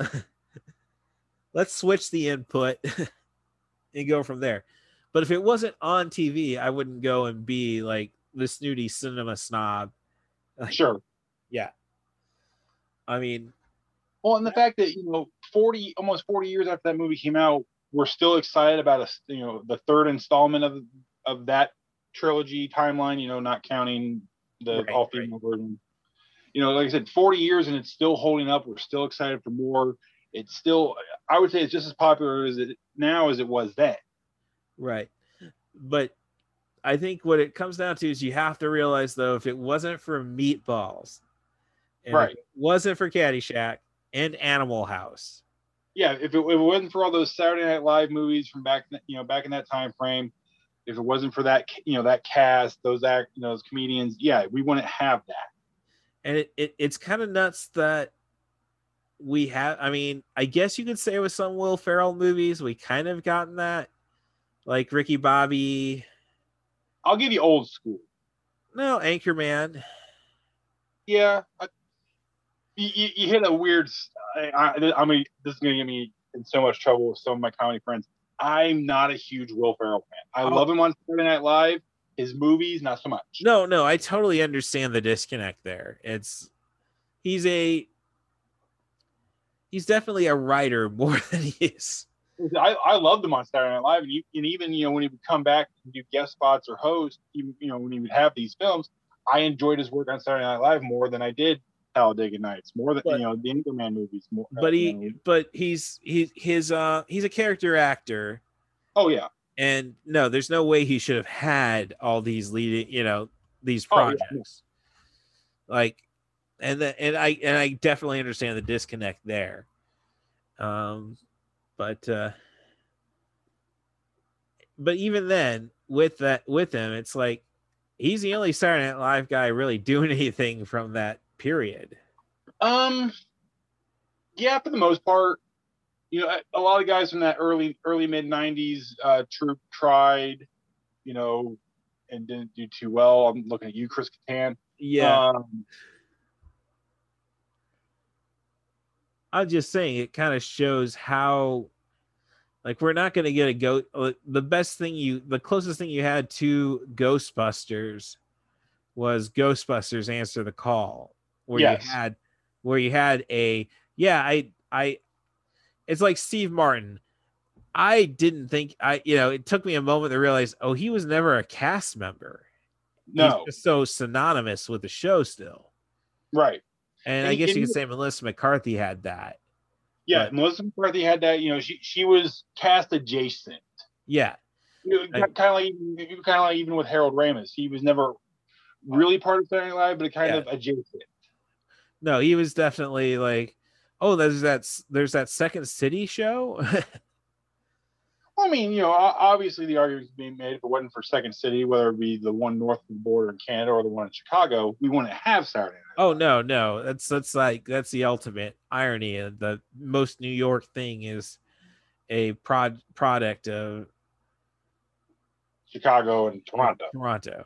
Let's switch the input and go from there. But if it wasn't on tv i wouldn't go and be like the snooty cinema snob. Sure. Yeah. I mean Well, and the fact that you know, forty almost forty years after that movie came out, we're still excited about a you know the third installment of of that trilogy timeline. You know, not counting the Right, all female version. You know, like I said, forty years and it's still holding up. We're still excited for more. It's still, I would say, it's just as popular as it now as it was then. Right. But I think what it comes down to is you have to realize though, if it wasn't for meatballs, and Right. it wasn't for Caddyshack and Animal House, Yeah, if it, if it wasn't for all those Saturday Night Live movies from back, you know, back in that time frame, if it wasn't for that, you know, that cast, those act, you know, those comedians, yeah, we wouldn't have that. and it, it it's kind of nuts that we have. I mean, I guess you could say with some Will Ferrell movies, we kind of gotten that, like Ricky Bobby. I'll give you old school. No, Anchorman. Yeah, I, you, you, you hit a weird. I mean, this is gonna get me in so much trouble with some of my comedy friends. I'm not a huge Will Ferrell fan. I Oh. love him on Saturday Night Live. His movies, not so much. No, no, I totally understand the disconnect there. It's he's a he's definitely a writer more than he is. I, I loved him on Saturday Night Live, and, you, and even you know when he would come back and do guest spots or host, even you know when he would have these films, I enjoyed his work on Saturday Night Live more than I did Talladega Nights, more than But- you know the Anchorman movies. More, uh, But you know. he but he's he his uh he's a character actor oh yeah, and no, there's no way he should have had all these leading, you know, these Oh, yeah. projects. Like and the, and I and I definitely understand the disconnect there. Um but uh but even then with that with him it's like he's the only Saturday Night Live guy really doing anything from that period. Um, yeah, for the most part, you know, a- lot of guys from that early, early mid '90s uh, troupe tried, you know, and didn't do too well. I'm looking at you, Chris Kattan. Yeah, Um, I'm just saying it kind of shows how like we're not going to get a go the best thing you the closest thing you had to Ghostbusters was Ghostbusters answer the call where Yes. you had where you had a yeah I I it's like Steve Martin I didn't think I you know it took me a moment to realize oh he was never a cast member no, he's so synonymous with the show still right. and I guess and you could say Melissa McCarthy had that Yeah, But- Melissa McCarthy had that. You know, she she was cast adjacent. yeah You know, kind of like kind of like even with Harold Ramis, he was never really part of Saturday Night Live, but kind Yeah. of adjacent. No, he was definitely like Oh, there's that there's that Second City show. I mean, you know, obviously the argument being made if it wasn't for Second City, whether it be the one north of the border in Canada or the one in Chicago, we wouldn't have Saturday Night. Oh no, no, that's that's like that's the ultimate irony. The most New York thing is a prod product of Chicago and Toronto. Toronto.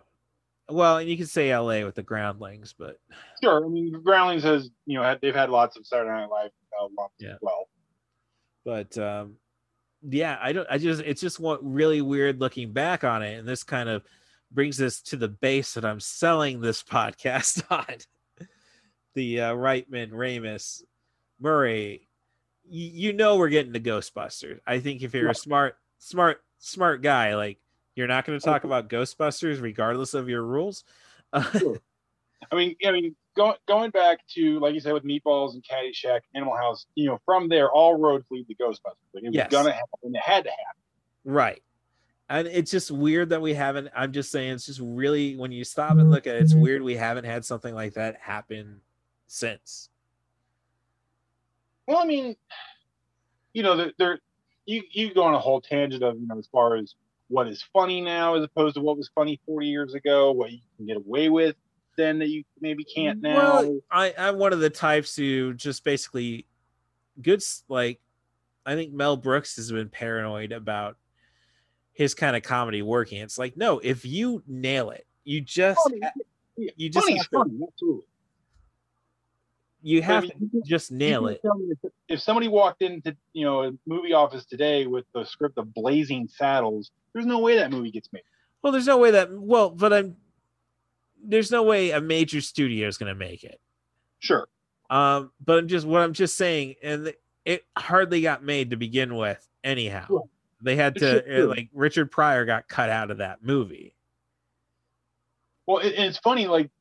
Well, and you can say LA with the Groundlings, but sure. I mean, Groundlings has you know they've had lots of Saturday Night Live uh, yeah. as well. But um, yeah, I don't. I just it's just what really weird looking back on it, and this kind of brings us to the base that I'm selling this podcast on. the uh, Reitman, Ramis, Murray. Y- you know we're getting to Ghostbusters. I think if you're a smart, smart, smart guy, like you're not going to oh, talk about Ghostbusters regardless of your rules. sure. I mean, I mean, going going back to like you said with Meatballs and Caddyshack, Animal House, you know, from there all roads lead to Ghostbusters. Like it was gonna happen. It had to happen. Right. And it's just weird that we haven't. I'm just saying, it's just really when you stop and look at it, it's weird we haven't had something like that happen since. Well, I mean, you know, there, there you you go on a whole tangent of you know as far as what is funny now as opposed to what was funny 40 years ago, what you can get away with then that you maybe can't mm, now? Well, I, I'm one of the types who just basically good like I think Mel Brooks has been paranoid about his kind of comedy working. It's like, no, if you nail it, you just you just have to, you have I mean, to just nail it. If somebody walked into you know a movie office today with the script of Blazing Saddles, there's no way that movie gets made. Well, there's no way that well, but I'm there's no way a major studio is going to make it. Sure. Um, but I'm just what I'm just saying, and it hardly got made to begin with. Anyhow, yeah. they had to uh, like Richard Pryor got cut out of that movie. Well, it, it's funny, like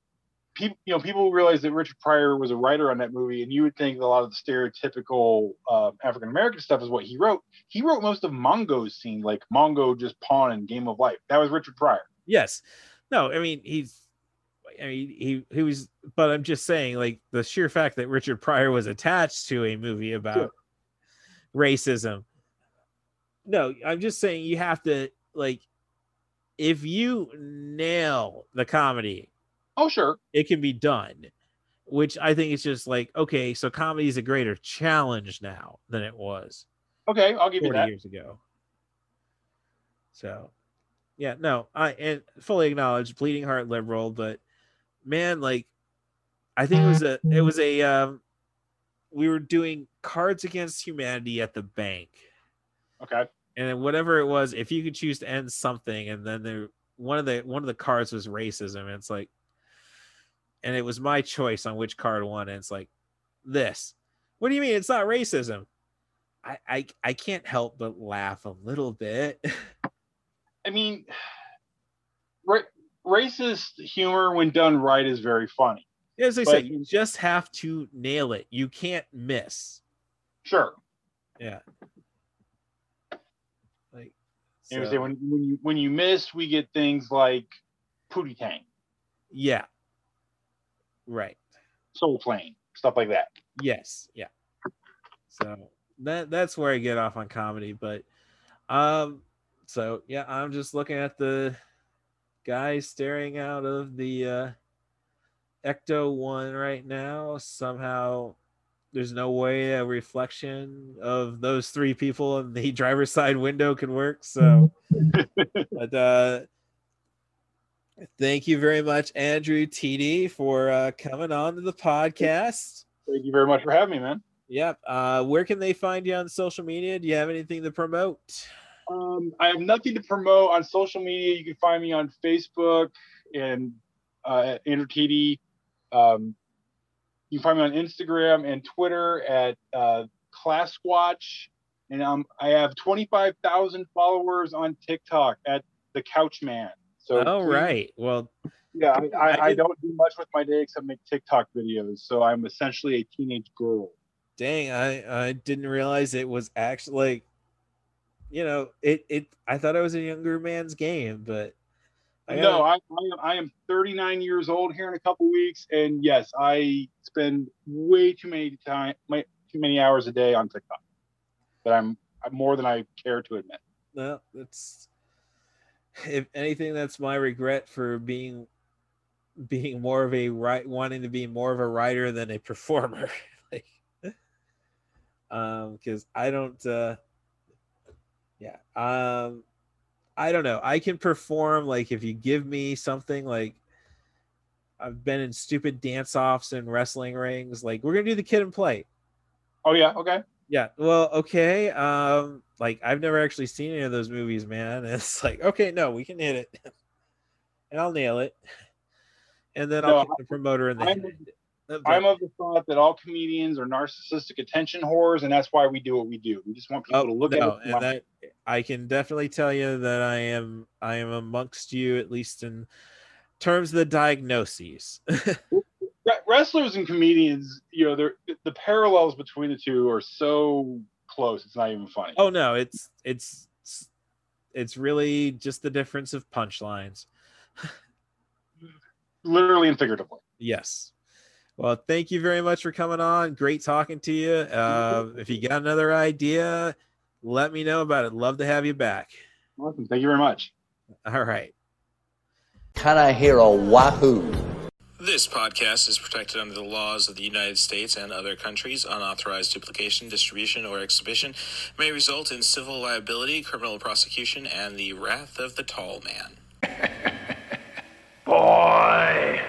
people, you know, people realize that Richard Pryor was a writer on that movie, and you would think a lot of the stereotypical uh, African American stuff is what he wrote. He wrote most of Mongo's scene, like Mongo just pawn in Game of Life. That was Richard Pryor. Yes. No, I mean he's I mean, he he was, but I'm just saying, like the sheer fact that Richard Pryor was attached to a movie about sure. racism. No, I'm just saying you have to like, if you nail the comedy, oh sure, it can be done. Which I think is just like okay, so comedy is a greater challenge now than it was. Okay, I'll give you that. Years ago. So, yeah, no, I and fully acknowledge bleeding heart liberal, but man, like I think it was a it was a um we were doing cards against humanity at the bank. Okay. And then whatever it was, if you could choose to end something, and then there one of the one of the cards was racism, and it's like and it was my choice on which card won, and it's like this. What do you mean it's not racism? I I, I can't help but laugh a little bit. I mean, right racist humor when done right is very funny. As I but, said, you just have to nail it. You can't miss. Sure. Yeah. Like so. say when when you when you miss, we get things like Pootie Tang. Yeah. Right. Soul Plane, stuff like that. Yes. Yeah. So that that's where I get off on comedy, but um so yeah, I'm just looking at the guy staring out of the uh, Ecto one right now. Somehow, there's no way a reflection of those three people in the driver's side window can work. So, but uh, thank you very much, Andrew TD, for uh, coming on to the podcast. Thank you very much for having me, man. Yep. Uh, where can they find you on social media? Do you have anything to promote? Um, I have nothing to promote on social media. You can find me on Facebook and uh, Andrew TD. Um, you can find me on Instagram and Twitter at uh, ClassWatch. And um, I have 25,000 followers on TikTok at The Couch Man. So, oh, please, right. Well, yeah, I, I, I, don't do much with my day except make TikTok videos. So I'm essentially a teenage girl. Dang, I, I didn't realize it was actually like you know, it it I thought it was a younger man's game, but I no, I, I am 39 years old here in a couple weeks, and yes, I spend way too many time my too many hours a day on TikTok. But I'm, I'm more than I care to admit. No, that's if anything, that's my regret for being being more of a right wanting to be more of a writer than a performer. like um because I don't uh yeah. Um I don't know. I can perform like if you give me something like I've been in stupid dance offs and wrestling rings. Like we're gonna do the Kid 'n Play. Oh yeah, okay. Yeah. Well, okay. Um, like I've never actually seen any of those movies, man. it's like, okay, no, we can hit it. and I'll nail it. And then I'll No, kick the promoter in the I'm- head. But- I'm of the thought that all comedians are narcissistic attention whores, and that's why we do what we do. We just want people Oh, to look no, at and that I can definitely tell you that I am I am amongst you at least in terms of the diagnoses. Re- wrestlers and comedians, you know, they're, the parallels between the two are so close. It's not even funny. oh no, it's it's it's really just the difference of punchlines. Literally and figuratively. Yes. Well, thank you very much for coming on. Great talking to you. Uh, if you got another idea, let me know about it. Love to have you back. Awesome. Thank you very much. All right. Can I hear a wahoo? This podcast is protected under the laws of the United States and other countries. Unauthorized duplication, distribution, or exhibition may result in civil liability, criminal prosecution, and the wrath of the tall man. Boy!